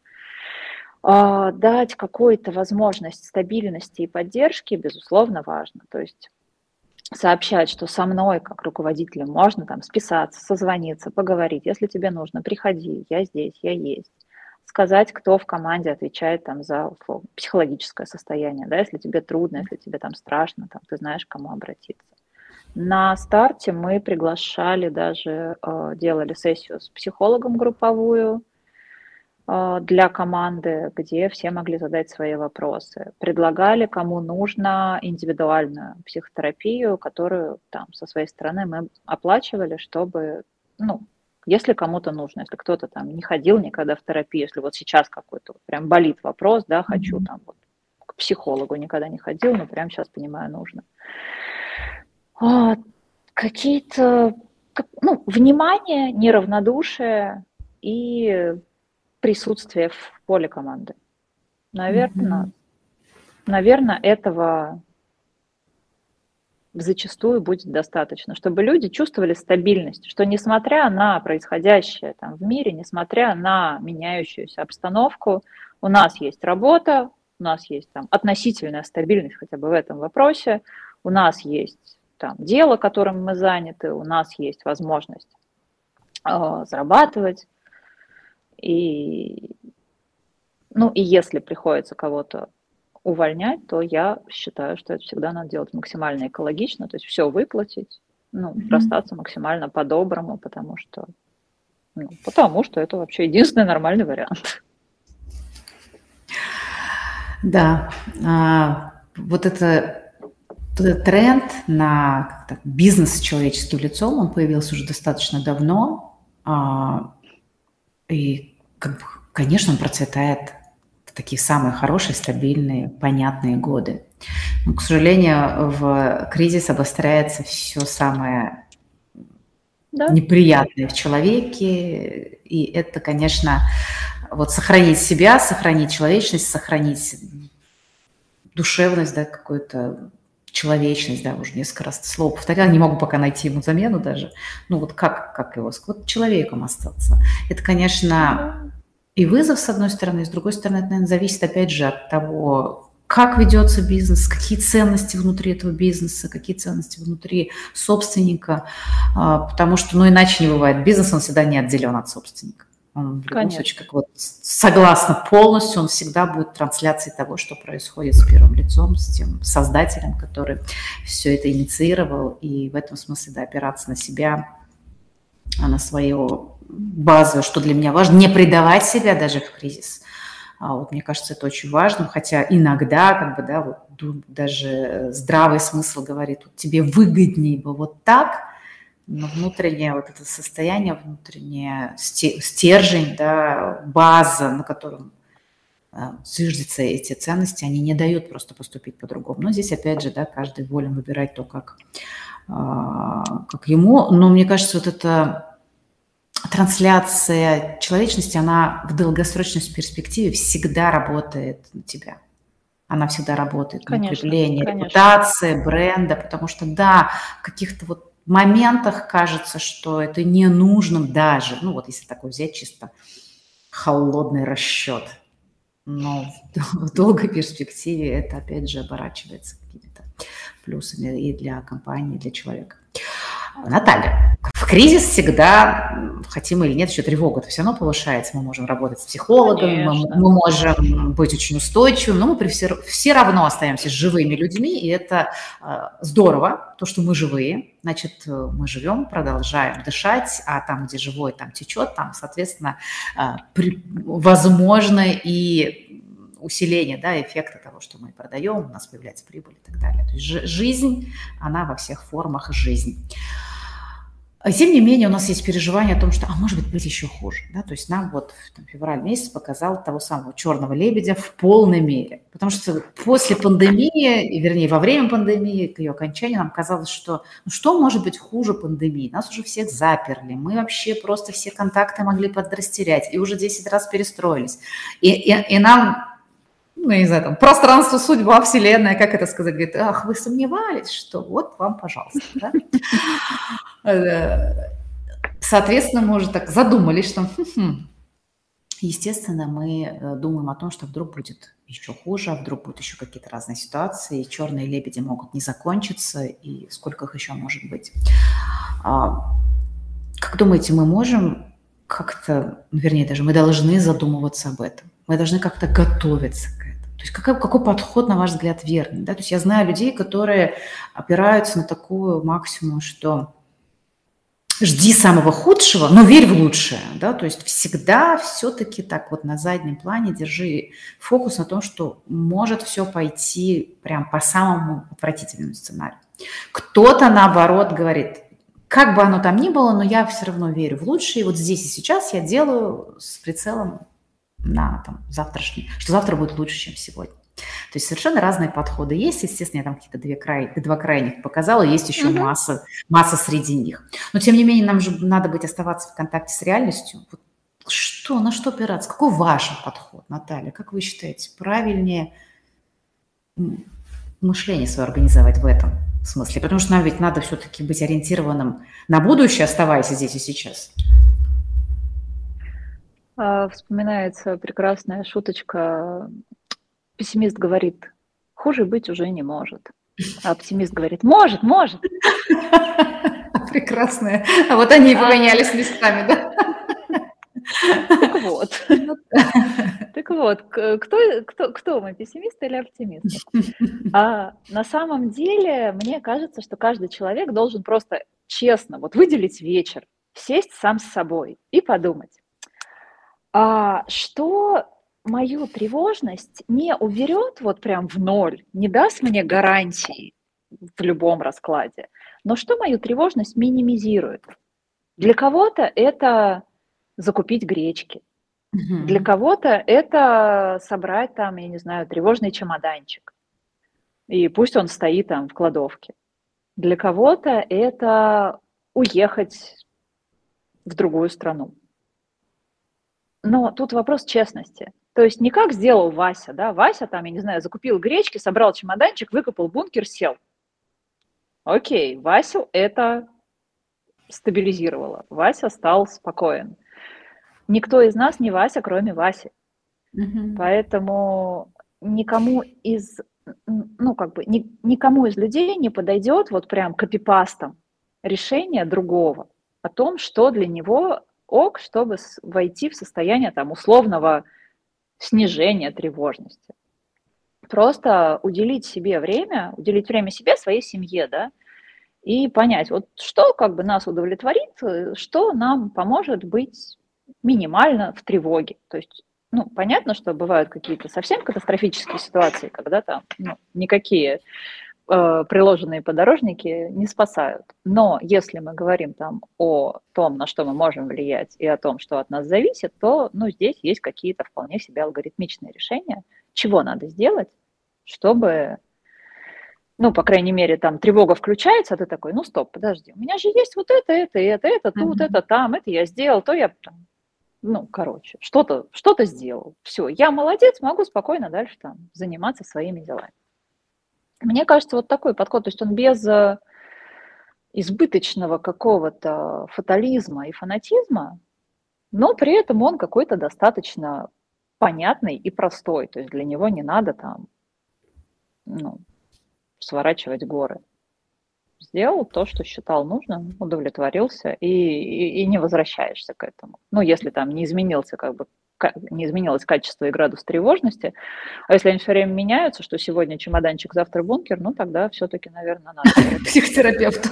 А, дать какую-то возможность стабильности и поддержки, безусловно, важно. То есть сообщать, что со мной, как руководителем, можно там списаться, созвониться, поговорить. Если тебе нужно, приходи, я здесь, я есть. Сказать, кто в команде отвечает там за условно, психологическое состояние, да, если тебе трудно, если тебе там страшно, там, ты знаешь, к кому обратиться. На старте мы приглашали даже, э, делали сессию с психологом групповую, для команды, где все могли задать свои вопросы. Предлагали, кому нужно, индивидуальную психотерапию, которую там со своей стороны мы оплачивали, чтобы, ну, если кому-то нужно, если кто-то там не ходил никогда в терапию, если вот сейчас какой-то вот прям болит вопрос, да, хочу там вот к психологу никогда не ходил, но прям сейчас понимаю, нужно. А, какие-то, ну, внимание, неравнодушие и присутствие в поле команды. Наверное, mm-hmm. наверное, этого зачастую будет достаточно, чтобы люди чувствовали стабильность, что несмотря на происходящее там в мире, несмотря на меняющуюся обстановку, у нас есть работа, у нас есть там относительная стабильность хотя бы в этом вопросе, у нас есть там дело, которым мы заняты, у нас есть возможность э, зарабатывать, и, ну, и если приходится кого-то увольнять, то я считаю, что это всегда надо делать максимально экологично, то есть все выплатить, ну, mm-hmm. расстаться максимально по-доброму, потому что, ну, потому что это вообще единственный нормальный вариант. Да, а, вот это этот тренд на бизнес с человеческим лицом, он появился уже достаточно давно. А, и, как бы, конечно, он процветает в такие самые хорошие, стабильные, понятные годы. Но, к сожалению, в кризис обостряется все самое да. неприятное в человеке. И это, конечно, вот сохранить себя, сохранить человечность, сохранить душевность, да, какую-то человечность, да, уже несколько раз это слово повторяла, не могу пока найти ему замену даже. Ну вот как, как его, вот человеком остаться. Это, конечно, и вызов, с одной стороны, и с другой стороны, это, наверное, зависит, опять же, от того, как ведется бизнес, какие ценности внутри этого бизнеса, какие ценности внутри собственника, а, потому что, ну, иначе не бывает. Бизнес, он всегда не отделен от собственника. Он в любом Конечно. случае, как вот согласно полностью, он всегда будет трансляцией того, что происходит с первым лицом, с тем создателем, который все это инициировал. И в этом смысле, да, опираться на себя, а на свое базовое, что для меня важно, не предавать себя даже в кризис. А вот мне кажется, это очень важно, хотя иногда, как бы, да, вот даже здравый смысл говорит, вот тебе выгоднее бы вот так, но внутреннее вот это состояние, внутреннее стержень, да, база, на котором а, зиждятся эти ценности, они не дают просто поступить по-другому. Но здесь, опять же, да, каждый волен выбирать то, как, а, как ему. Но мне кажется, вот эта трансляция человечности, она в долгосрочной перспективе всегда работает на тебя. Она всегда работает конечно, на укрепление конечно. репутации, бренда, потому что, да, в каких-то вот моментах кажется, что это не нужно даже, ну вот если такой взять чисто холодный расчет, но в долгой перспективе это опять же оборачивается какими-то плюсами и для компании, и для человека. Наталья, в кризис всегда, хотим или нет, еще тревога это все равно повышается. Мы можем работать с психологом, мы, мы можем быть очень устойчивыми, но мы при все, все равно остаемся живыми людьми, и это э, здорово, то, что мы живые, значит, э, мы живем, продолжаем дышать, а там, где живой, там течет, там, соответственно, э, при, возможно и усиление да, эффекта того, что мы продаем, у нас появляется прибыль и так далее. То есть жизнь, она во всех формах жизнь. А тем не менее, у нас есть переживание о том, что, а может быть, быть еще хуже. Да? То есть нам вот там, февраль месяц показал того самого черного лебедя в полной мере. Потому что после пандемии, вернее, во время пандемии, к ее окончанию, нам казалось, что ну, что может быть хуже пандемии? Нас уже всех заперли, мы вообще просто все контакты могли подрастерять и уже 10 раз перестроились. И, и, и нам ну, не знаю, там, пространство, судьба, вселенная, как это сказать, говорит, ах, вы сомневались, что вот вам, пожалуйста. Э, соответственно, мы уже так задумались, что, естественно, мы э, думаем о том, что вдруг будет еще хуже, а вдруг будут еще какие-то разные ситуации, черные лебеди могут не закончиться, и сколько их еще может быть. А, как думаете, мы можем как-то, вернее, даже мы должны задумываться об этом? Мы должны как-то готовиться то есть какой, какой подход, на ваш взгляд, верный? Да? То есть я знаю людей, которые опираются на такую максимум, что жди самого худшего, но верь в лучшее. Да? То есть всегда все-таки так вот на заднем плане держи фокус на том, что может все пойти прям по самому отвратительному сценарию. Кто-то, наоборот, говорит, как бы оно там ни было, но я все равно верю в лучшее. И вот здесь и сейчас я делаю с прицелом на там, завтрашний, что завтра будет лучше, чем сегодня. То есть совершенно разные подходы есть. Естественно, я там какие-то две край, два крайних показала, есть еще mm-hmm. масса, масса среди них. Но тем не менее, нам же надо быть оставаться в контакте с реальностью. Вот что, на что опираться? Какой ваш подход, Наталья? Как вы считаете, правильнее мышление свое организовать в этом смысле? Потому что нам ведь надо все-таки быть ориентированным на будущее, оставаясь здесь и сейчас. А, вспоминается прекрасная шуточка. Пессимист говорит, хуже быть уже не может. А оптимист говорит, может, может. Прекрасная. А вот они и поменялись местами, да? Так вот. Так вот, кто, кто, кто мы, пессимист или оптимист? А на самом деле, мне кажется, что каждый человек должен просто честно вот выделить вечер, сесть сам с собой и подумать, а, что мою тревожность не уберет вот прям в ноль, не даст мне гарантии в любом раскладе, но что мою тревожность минимизирует. Для кого-то это закупить гречки, угу. для кого-то это собрать там, я не знаю, тревожный чемоданчик, и пусть он стоит там в кладовке. Для кого-то это уехать в другую страну. Но тут вопрос честности. То есть не как сделал Вася, да, Вася там, я не знаю, закупил гречки, собрал чемоданчик, выкопал бункер, сел. Окей, Васю это стабилизировало. Вася стал спокоен. Никто из нас не Вася, кроме Васи. Mm-hmm. Поэтому никому из, ну, как бы, ни, никому из людей не подойдет вот прям копипастом решение другого о том, что для него ок, чтобы войти в состояние там условного снижения тревожности. Просто уделить себе время, уделить время себе, своей семье, да, и понять, вот что как бы нас удовлетворит, что нам поможет быть минимально в тревоге. То есть, ну, понятно, что бывают какие-то совсем катастрофические ситуации, когда там ну, никакие э, приложенные подорожники не спасают. Но если мы говорим там о том, на что мы можем влиять и о том, что от нас зависит, то ну, здесь есть какие-то вполне себе алгоритмичные решения, чего надо сделать, чтобы ну, по крайней мере, там тревога включается, а ты такой, ну, стоп, подожди, у меня же есть вот это, это, это, это, тут, mm-hmm. это, там, это я сделал, то я там, ну, короче, что-то что сделал. Все, я молодец, могу спокойно дальше там заниматься своими делами. Мне кажется, вот такой подход, то есть он без э, избыточного какого-то фатализма и фанатизма, но при этом он какой-то достаточно понятный и простой. То есть для него не надо там ну, сворачивать горы. Сделал то, что считал нужным, удовлетворился и, и, и не возвращаешься к этому. Ну, если там не изменился как бы не изменилось качество и градус тревожности. А если они все время меняются, что сегодня чемоданчик, завтра бункер, ну тогда все-таки, наверное, надо. Психотерапевту.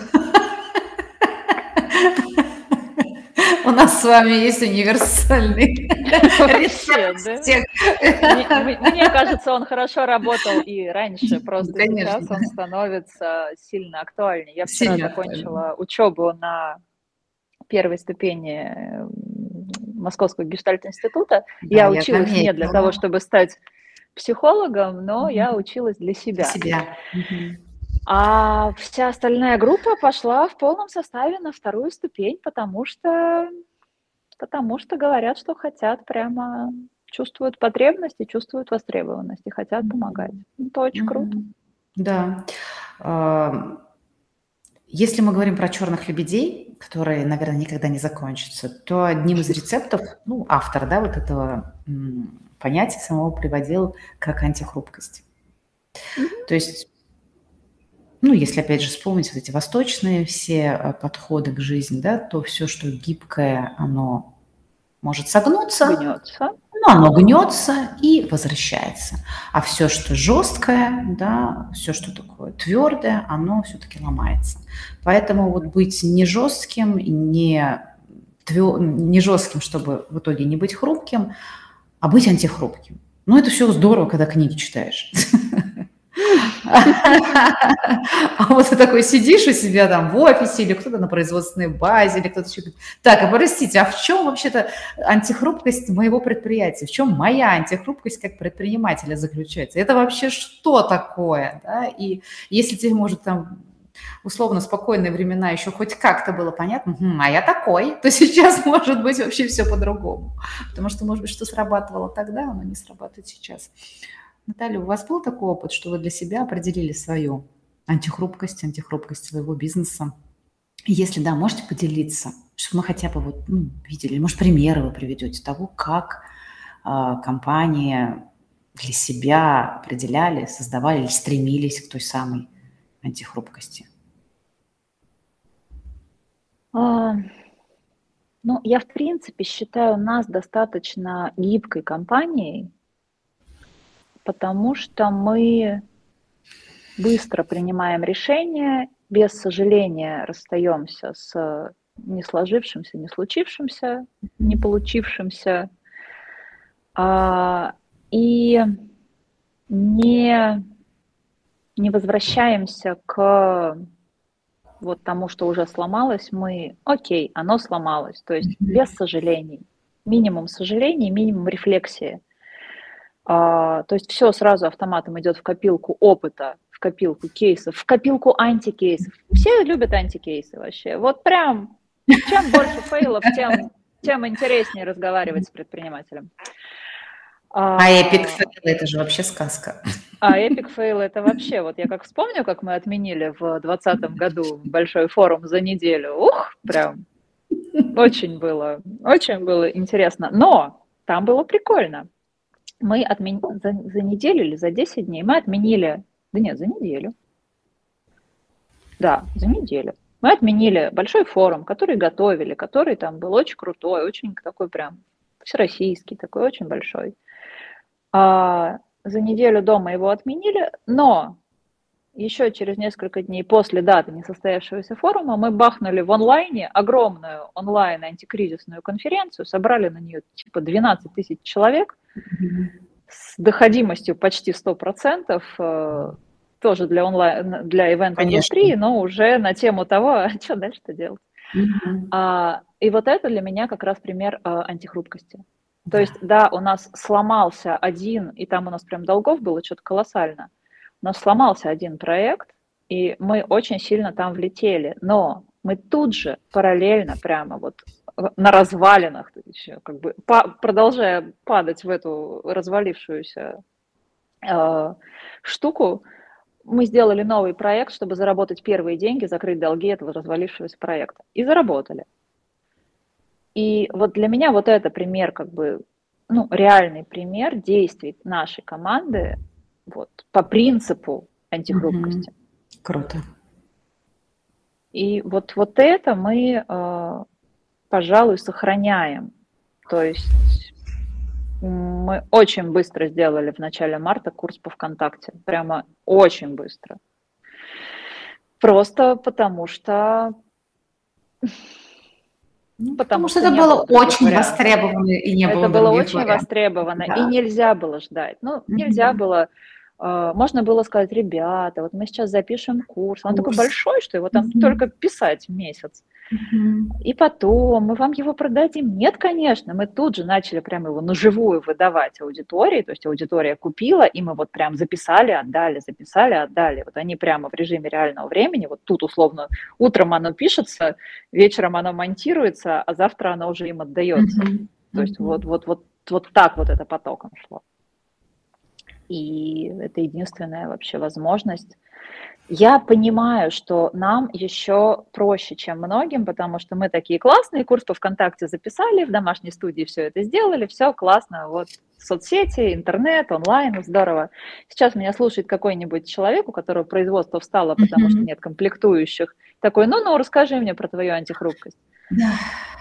У нас с вами есть универсальный рецепт. Мне кажется, он хорошо работал и раньше, просто сейчас он становится сильно актуальнее. Я вчера закончила учебу на первой ступени Московского гештальт-института. я училась не для того, чтобы стать психологом, но я училась для себя. Для себя. А вся остальная группа пошла в полном составе на вторую ступень, потому что, потому что говорят, что хотят прямо чувствуют потребности, чувствуют востребованность и хотят помогать. Это очень круто. Да. Если мы говорим про черных лебедей, которые, наверное, никогда не закончатся, то одним из рецептов, ну, автор, да, вот этого понятия самого приводил как антихрупкость. Mm-hmm. То есть ну, если опять же вспомнить вот эти восточные все э, подходы к жизни, да, то все, что гибкое, оно может согнуться, гнется. Но оно гнется и возвращается. А все, что жесткое, да, все, что такое твердое, оно все-таки ломается. Поэтому вот быть не жестким, не, твер... не жестким, чтобы в итоге не быть хрупким, а быть антихрупким. Ну, это все здорово, когда книги читаешь. А вот ты такой сидишь у себя там в офисе, или кто-то на производственной базе, или кто-то еще говорит, так, а простите, а в чем вообще-то антихрупкость моего предприятия? В чем моя антихрупкость как предпринимателя заключается? Это вообще что такое? Да? И если тебе, может, там условно спокойные времена еще хоть как-то было понятно, а я такой, то сейчас может быть вообще все по-другому. Потому что, может быть, что срабатывало тогда, оно не срабатывает сейчас. Наталья, у вас был такой опыт, что вы для себя определили свою антихрупкость, антихрупкость своего бизнеса? Если да, можете поделиться, чтобы мы хотя бы вот, ну, видели, может, примеры вы приведете того, как э, компании для себя определяли, создавали или стремились к той самой антихрупкости? А, ну, я, в принципе, считаю нас достаточно гибкой компанией, потому что мы быстро принимаем решения, без сожаления расстаемся с не сложившимся, не случившимся, не получившимся, а, и не, не возвращаемся к вот тому, что уже сломалось, мы, окей, оно сломалось, то есть без сожалений, минимум сожалений, минимум рефлексии – то есть все сразу автоматом идет в копилку опыта, в копилку кейсов, в копилку антикейсов. Все любят антикейсы вообще. Вот прям, чем больше фейлов, тем, тем интереснее разговаривать с предпринимателем. А, а epic fail – это же вообще сказка. А epic fail – это вообще, вот я как вспомню, как мы отменили в 2020 году большой форум за неделю. Ух, прям очень было, очень было интересно. Но там было прикольно мы отмен... за, за неделю или за 10 дней мы отменили, да нет, за неделю. Да, за неделю. Мы отменили большой форум, который готовили, который там был очень крутой, очень такой прям всероссийский, такой очень большой. А, за неделю дома его отменили, но еще через несколько дней после даты несостоявшегося форума мы бахнули в онлайне огромную онлайн антикризисную конференцию, собрали на нее типа 12 тысяч человек с доходимостью почти 100%, э, тоже для онлайн, для ивент-индустрии, но уже на тему того, а что дальше-то делать. Mm-hmm. А, и вот это для меня как раз пример а, антихрупкости. То есть, да, у нас сломался один, и там у нас прям долгов было что-то колоссально, но сломался один проект, и мы очень сильно там влетели, но мы тут же параллельно прямо вот на развалинах, еще, как бы по, продолжая падать в эту развалившуюся э, штуку, мы сделали новый проект, чтобы заработать первые деньги, закрыть долги этого развалившегося проекта. И заработали. И вот для меня вот это пример, как бы, ну, реальный пример действий нашей команды вот, по принципу антихрупкости. Круто. И вот, вот это мы, э, пожалуй, сохраняем. То есть мы очень быстро сделали в начале марта курс по ВКонтакте. Прямо очень быстро. Просто потому что ну, потому, потому что, это было очень вариантов. востребовано и не это было. Это было очень вариантов. востребовано да. и нельзя было ждать. Ну, mm-hmm. нельзя было. Э, можно было сказать, ребята, вот мы сейчас запишем курс. Он курс. такой большой, что его там mm-hmm. только писать месяц. И потом мы вам его продадим. Нет, конечно, мы тут же начали прямо его на живую выдавать аудитории, то есть аудитория купила, и мы вот прям записали, отдали, записали, отдали. Вот они прямо в режиме реального времени, вот тут условно утром оно пишется, вечером оно монтируется, а завтра оно уже им отдается. То есть вот, вот, вот, вот так вот это потоком шло. И это единственная вообще возможность я понимаю, что нам еще проще, чем многим, потому что мы такие классные, курс по ВКонтакте записали, в домашней студии все это сделали, все классно, вот соцсети, интернет, онлайн, здорово. Сейчас меня слушает какой-нибудь человек, у которого производство встало, потому mm-hmm. что нет комплектующих, такой, ну-ну, расскажи мне про твою антихрупкость. Да.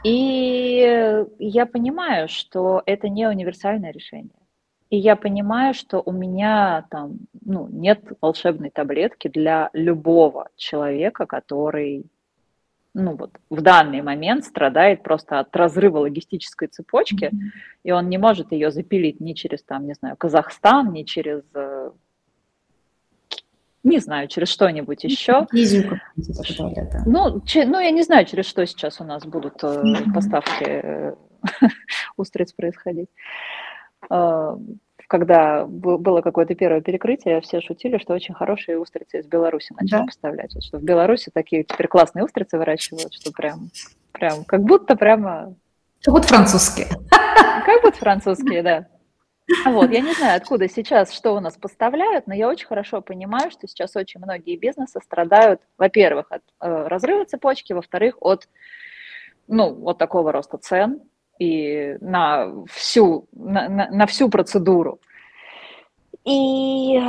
И я понимаю, что это не универсальное решение. И я понимаю, что у меня там ну, нет волшебной таблетки для любого человека, который ну, вот, в данный момент страдает просто от разрыва логистической цепочки, mm-hmm. и он не может ее запилить ни через, там, не знаю, Казахстан, ни через, э, не знаю, через что-нибудь еще. Ну, че, ну, я не знаю, через что сейчас у нас будут mm-hmm. поставки э, устриц происходить. А, когда было какое-то первое перекрытие, все шутили, что очень хорошие устрицы из Беларуси начали да. поставлять. Вот, что в Беларуси такие теперь классные устрицы выращивают, что прям, прям как будто прямо... Как будто французские. Как будто французские, да. Вот, я не знаю, откуда сейчас, что у нас поставляют, но я очень хорошо понимаю, что сейчас очень многие бизнесы страдают, во-первых, от э, разрыва цепочки, во-вторых, от, ну, вот такого роста цен, и на всю, на, на, на всю процедуру. И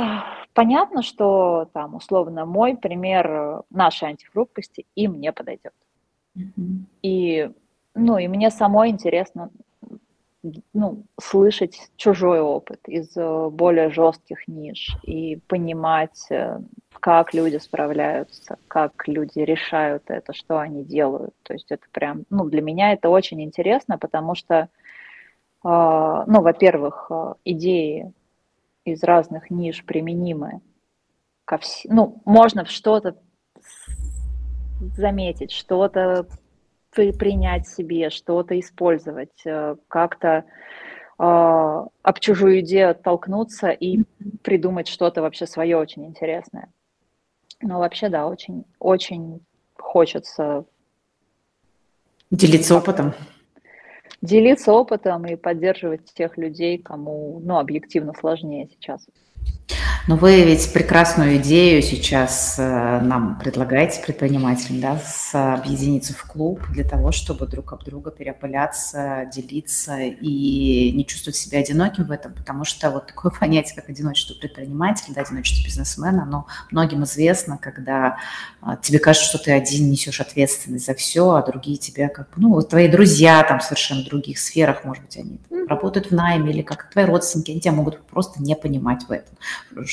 понятно, что там условно мой пример нашей антихрупкости им не подойдет. Mm-hmm. И, ну, и мне самой интересно ну, слышать чужой опыт из более жестких ниш и понимать, э, как люди справляются, как люди решают это, что они делают. То есть это прям, ну, для меня это очень интересно, потому что, э, ну, во-первых, идеи из разных ниш применимы ко всем, ну, можно что-то заметить, что-то принять себе, что-то использовать, э, как-то э, об чужую идею оттолкнуться и придумать что-то вообще свое очень интересное. Но вообще, да, очень, очень хочется делиться опытом. Делиться опытом и поддерживать тех людей, кому, ну, объективно сложнее сейчас. Но вы ведь прекрасную идею сейчас э, нам предлагаете, предпринимателям, да, объединиться в клуб для того, чтобы друг об друга переопыляться, делиться и не чувствовать себя одиноким в этом, потому что вот такое понятие, как одиночество предпринимателя, да, одиночество бизнесмена, оно многим известно, когда а, тебе кажется, что ты один несешь ответственность за все, а другие тебя как, ну, твои друзья там в совершенно других сферах, может быть, они работают в найме или как твои родственники, они тебя могут просто не понимать в этом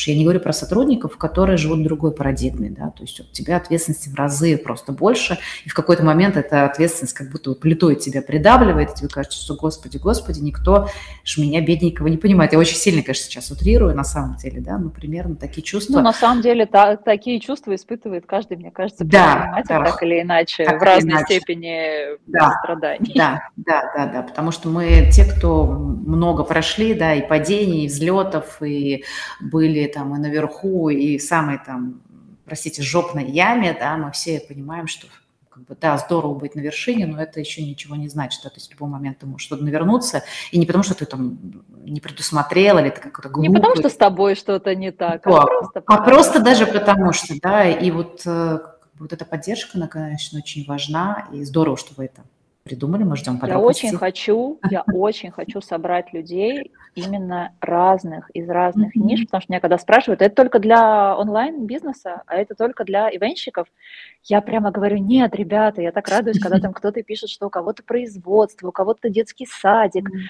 уж я не говорю про сотрудников, которые живут в другой парадигме, да, то есть у тебя ответственности в разы просто больше, и в какой-то момент эта ответственность как будто плитой тебя придавливает, и тебе кажется, что, господи, господи, никто ж меня, бедненького, не понимает. Я очень сильно, конечно, сейчас утрирую на самом деле, да, ну, примерно такие чувства. Ну, на самом деле, та, такие чувства испытывает каждый, мне кажется, да, да. так или иначе, так в разной иначе. степени да, страданий. Да, да, да, да, потому что мы те, кто много прошли, да, и падений, и взлетов, и были там и наверху, и в самой там, простите, жопной яме, да, мы все понимаем, что как бы, да, здорово быть на вершине, но это еще ничего не значит. Да? То есть в любой момент ты можешь что-то навернуться, и не потому, что ты там не предусмотрел, или ты как-то глупый. Не потому, что с тобой что-то не так, а, а просто, а просто даже потому, что, да, и вот, э, вот эта поддержка, она, конечно, очень важна, и здорово, что вы это придумали, мы ждем подробностей. Я очень хочу, я очень хочу собрать людей именно разных, из разных mm-hmm. ниш, потому что меня когда спрашивают, это только для онлайн-бизнеса, а это только для ивенщиков, я прямо говорю, нет, ребята, я так радуюсь, когда там кто-то пишет, что у кого-то производство, у кого-то детский садик, mm-hmm.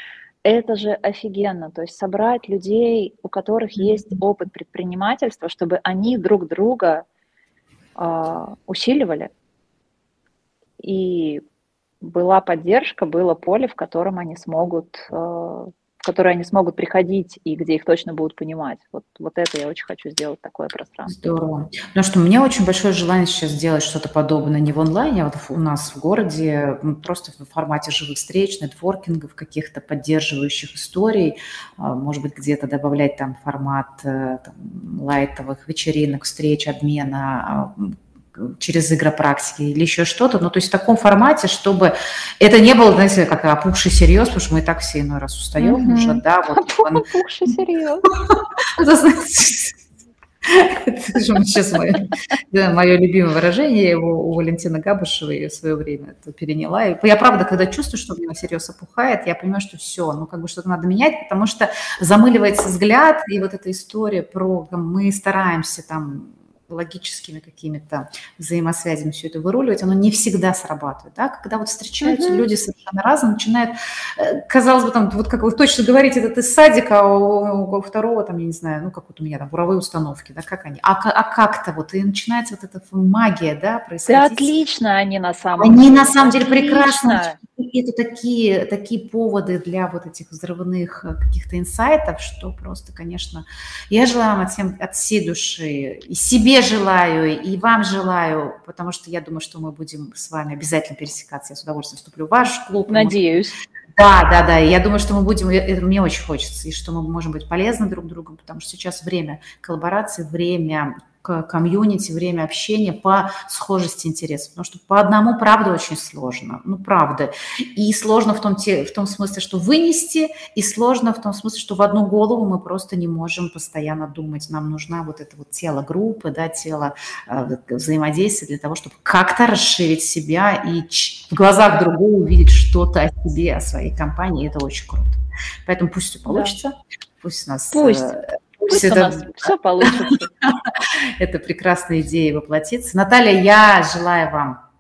Это же офигенно, то есть собрать людей, у которых есть опыт предпринимательства, чтобы они друг друга э, усиливали и была поддержка, было поле, в котором они смогут, э, в которое они смогут приходить и где их точно будут понимать. Вот, вот это я очень хочу сделать, такое пространство. Здорово. Ну что, у меня очень большое желание сейчас сделать что-то подобное не в онлайне, а вот у нас в городе, просто в формате живых встреч, нетворкингов, каких-то поддерживающих историй, а, может быть, где-то добавлять там формат э, там, лайтовых вечеринок, встреч, обмена, а, через игропрактики или еще что-то, ну, то есть в таком формате, чтобы это не было, знаете, как опухший серьез, потому что мы и так все иной раз устаем mm-hmm. уже, да. Вот, опухший серьез. Это же сейчас мое, да, мое любимое выражение, я его у Валентины Габышевой в свое время это переняла. И я правда, когда чувствую, что у меня серьез опухает, я понимаю, что все, ну как бы что-то надо менять, потому что замыливается взгляд, и вот эта история про мы стараемся там логическими какими-то взаимосвязями все это выруливать, оно не всегда срабатывает. Да? Когда вот встречаются mm-hmm. люди совершенно разные, начинают, э, казалось бы, там, вот как вы точно говорите, это из садика, а у, у второго, там, я не знаю, ну, как вот у меня там буровые установки, да, как они, а, а как-то вот, и начинается вот эта магия, да, происходить. Да, отлично они на самом они деле. Они на самом деле прекрасно. Это такие, такие поводы для вот этих взрывных э, каких-то инсайтов, что просто, конечно, я желаю вам от, всем, от всей души и себе желаю, и вам желаю, потому что я думаю, что мы будем с вами обязательно пересекаться. Я с удовольствием вступлю в ваш клуб. Надеюсь. Да, да, да. Я думаю, что мы будем, это мне очень хочется, и что мы можем быть полезны друг другу, потому что сейчас время коллаборации, время комьюнити, время общения по схожести интересов. Потому что по одному, правда, очень сложно. Ну, правда. И сложно в том, те, в том смысле, что вынести, и сложно в том смысле, что в одну голову мы просто не можем постоянно думать. Нам нужна вот это вот тело группы, да, тело э, взаимодействия для того, чтобы как-то расширить себя и в глазах другого увидеть что-то о себе, о своей компании. И это очень круто. Поэтому пусть все получится. Да. Пусть у нас... Пусть. Э, Пусть это, у нас все получится. это прекрасная идея воплотиться. Наталья, я желаю вам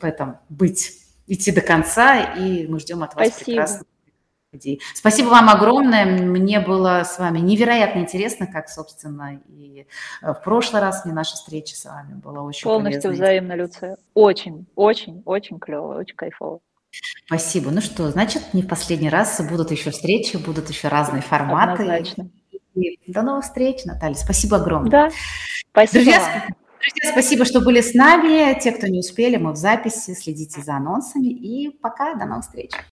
в этом быть, идти до конца, и мы ждем от вас Спасибо. прекрасных идей. Спасибо вам огромное. Мне было с вами невероятно интересно, как, собственно, и э, в прошлый раз мне наша встреча с вами была очень Полностью полезной. взаимно, Люция. Очень, очень, очень клево, очень кайфово. Спасибо. Ну что, значит, не в последний раз будут еще встречи, будут еще разные форматы. Однозначно. И до новых встреч, Наталья. Спасибо огромное. Да, спасибо. Друзья, друзья, спасибо, что были с нами. Те, кто не успели, мы в записи. Следите за анонсами. И пока, до новых встреч.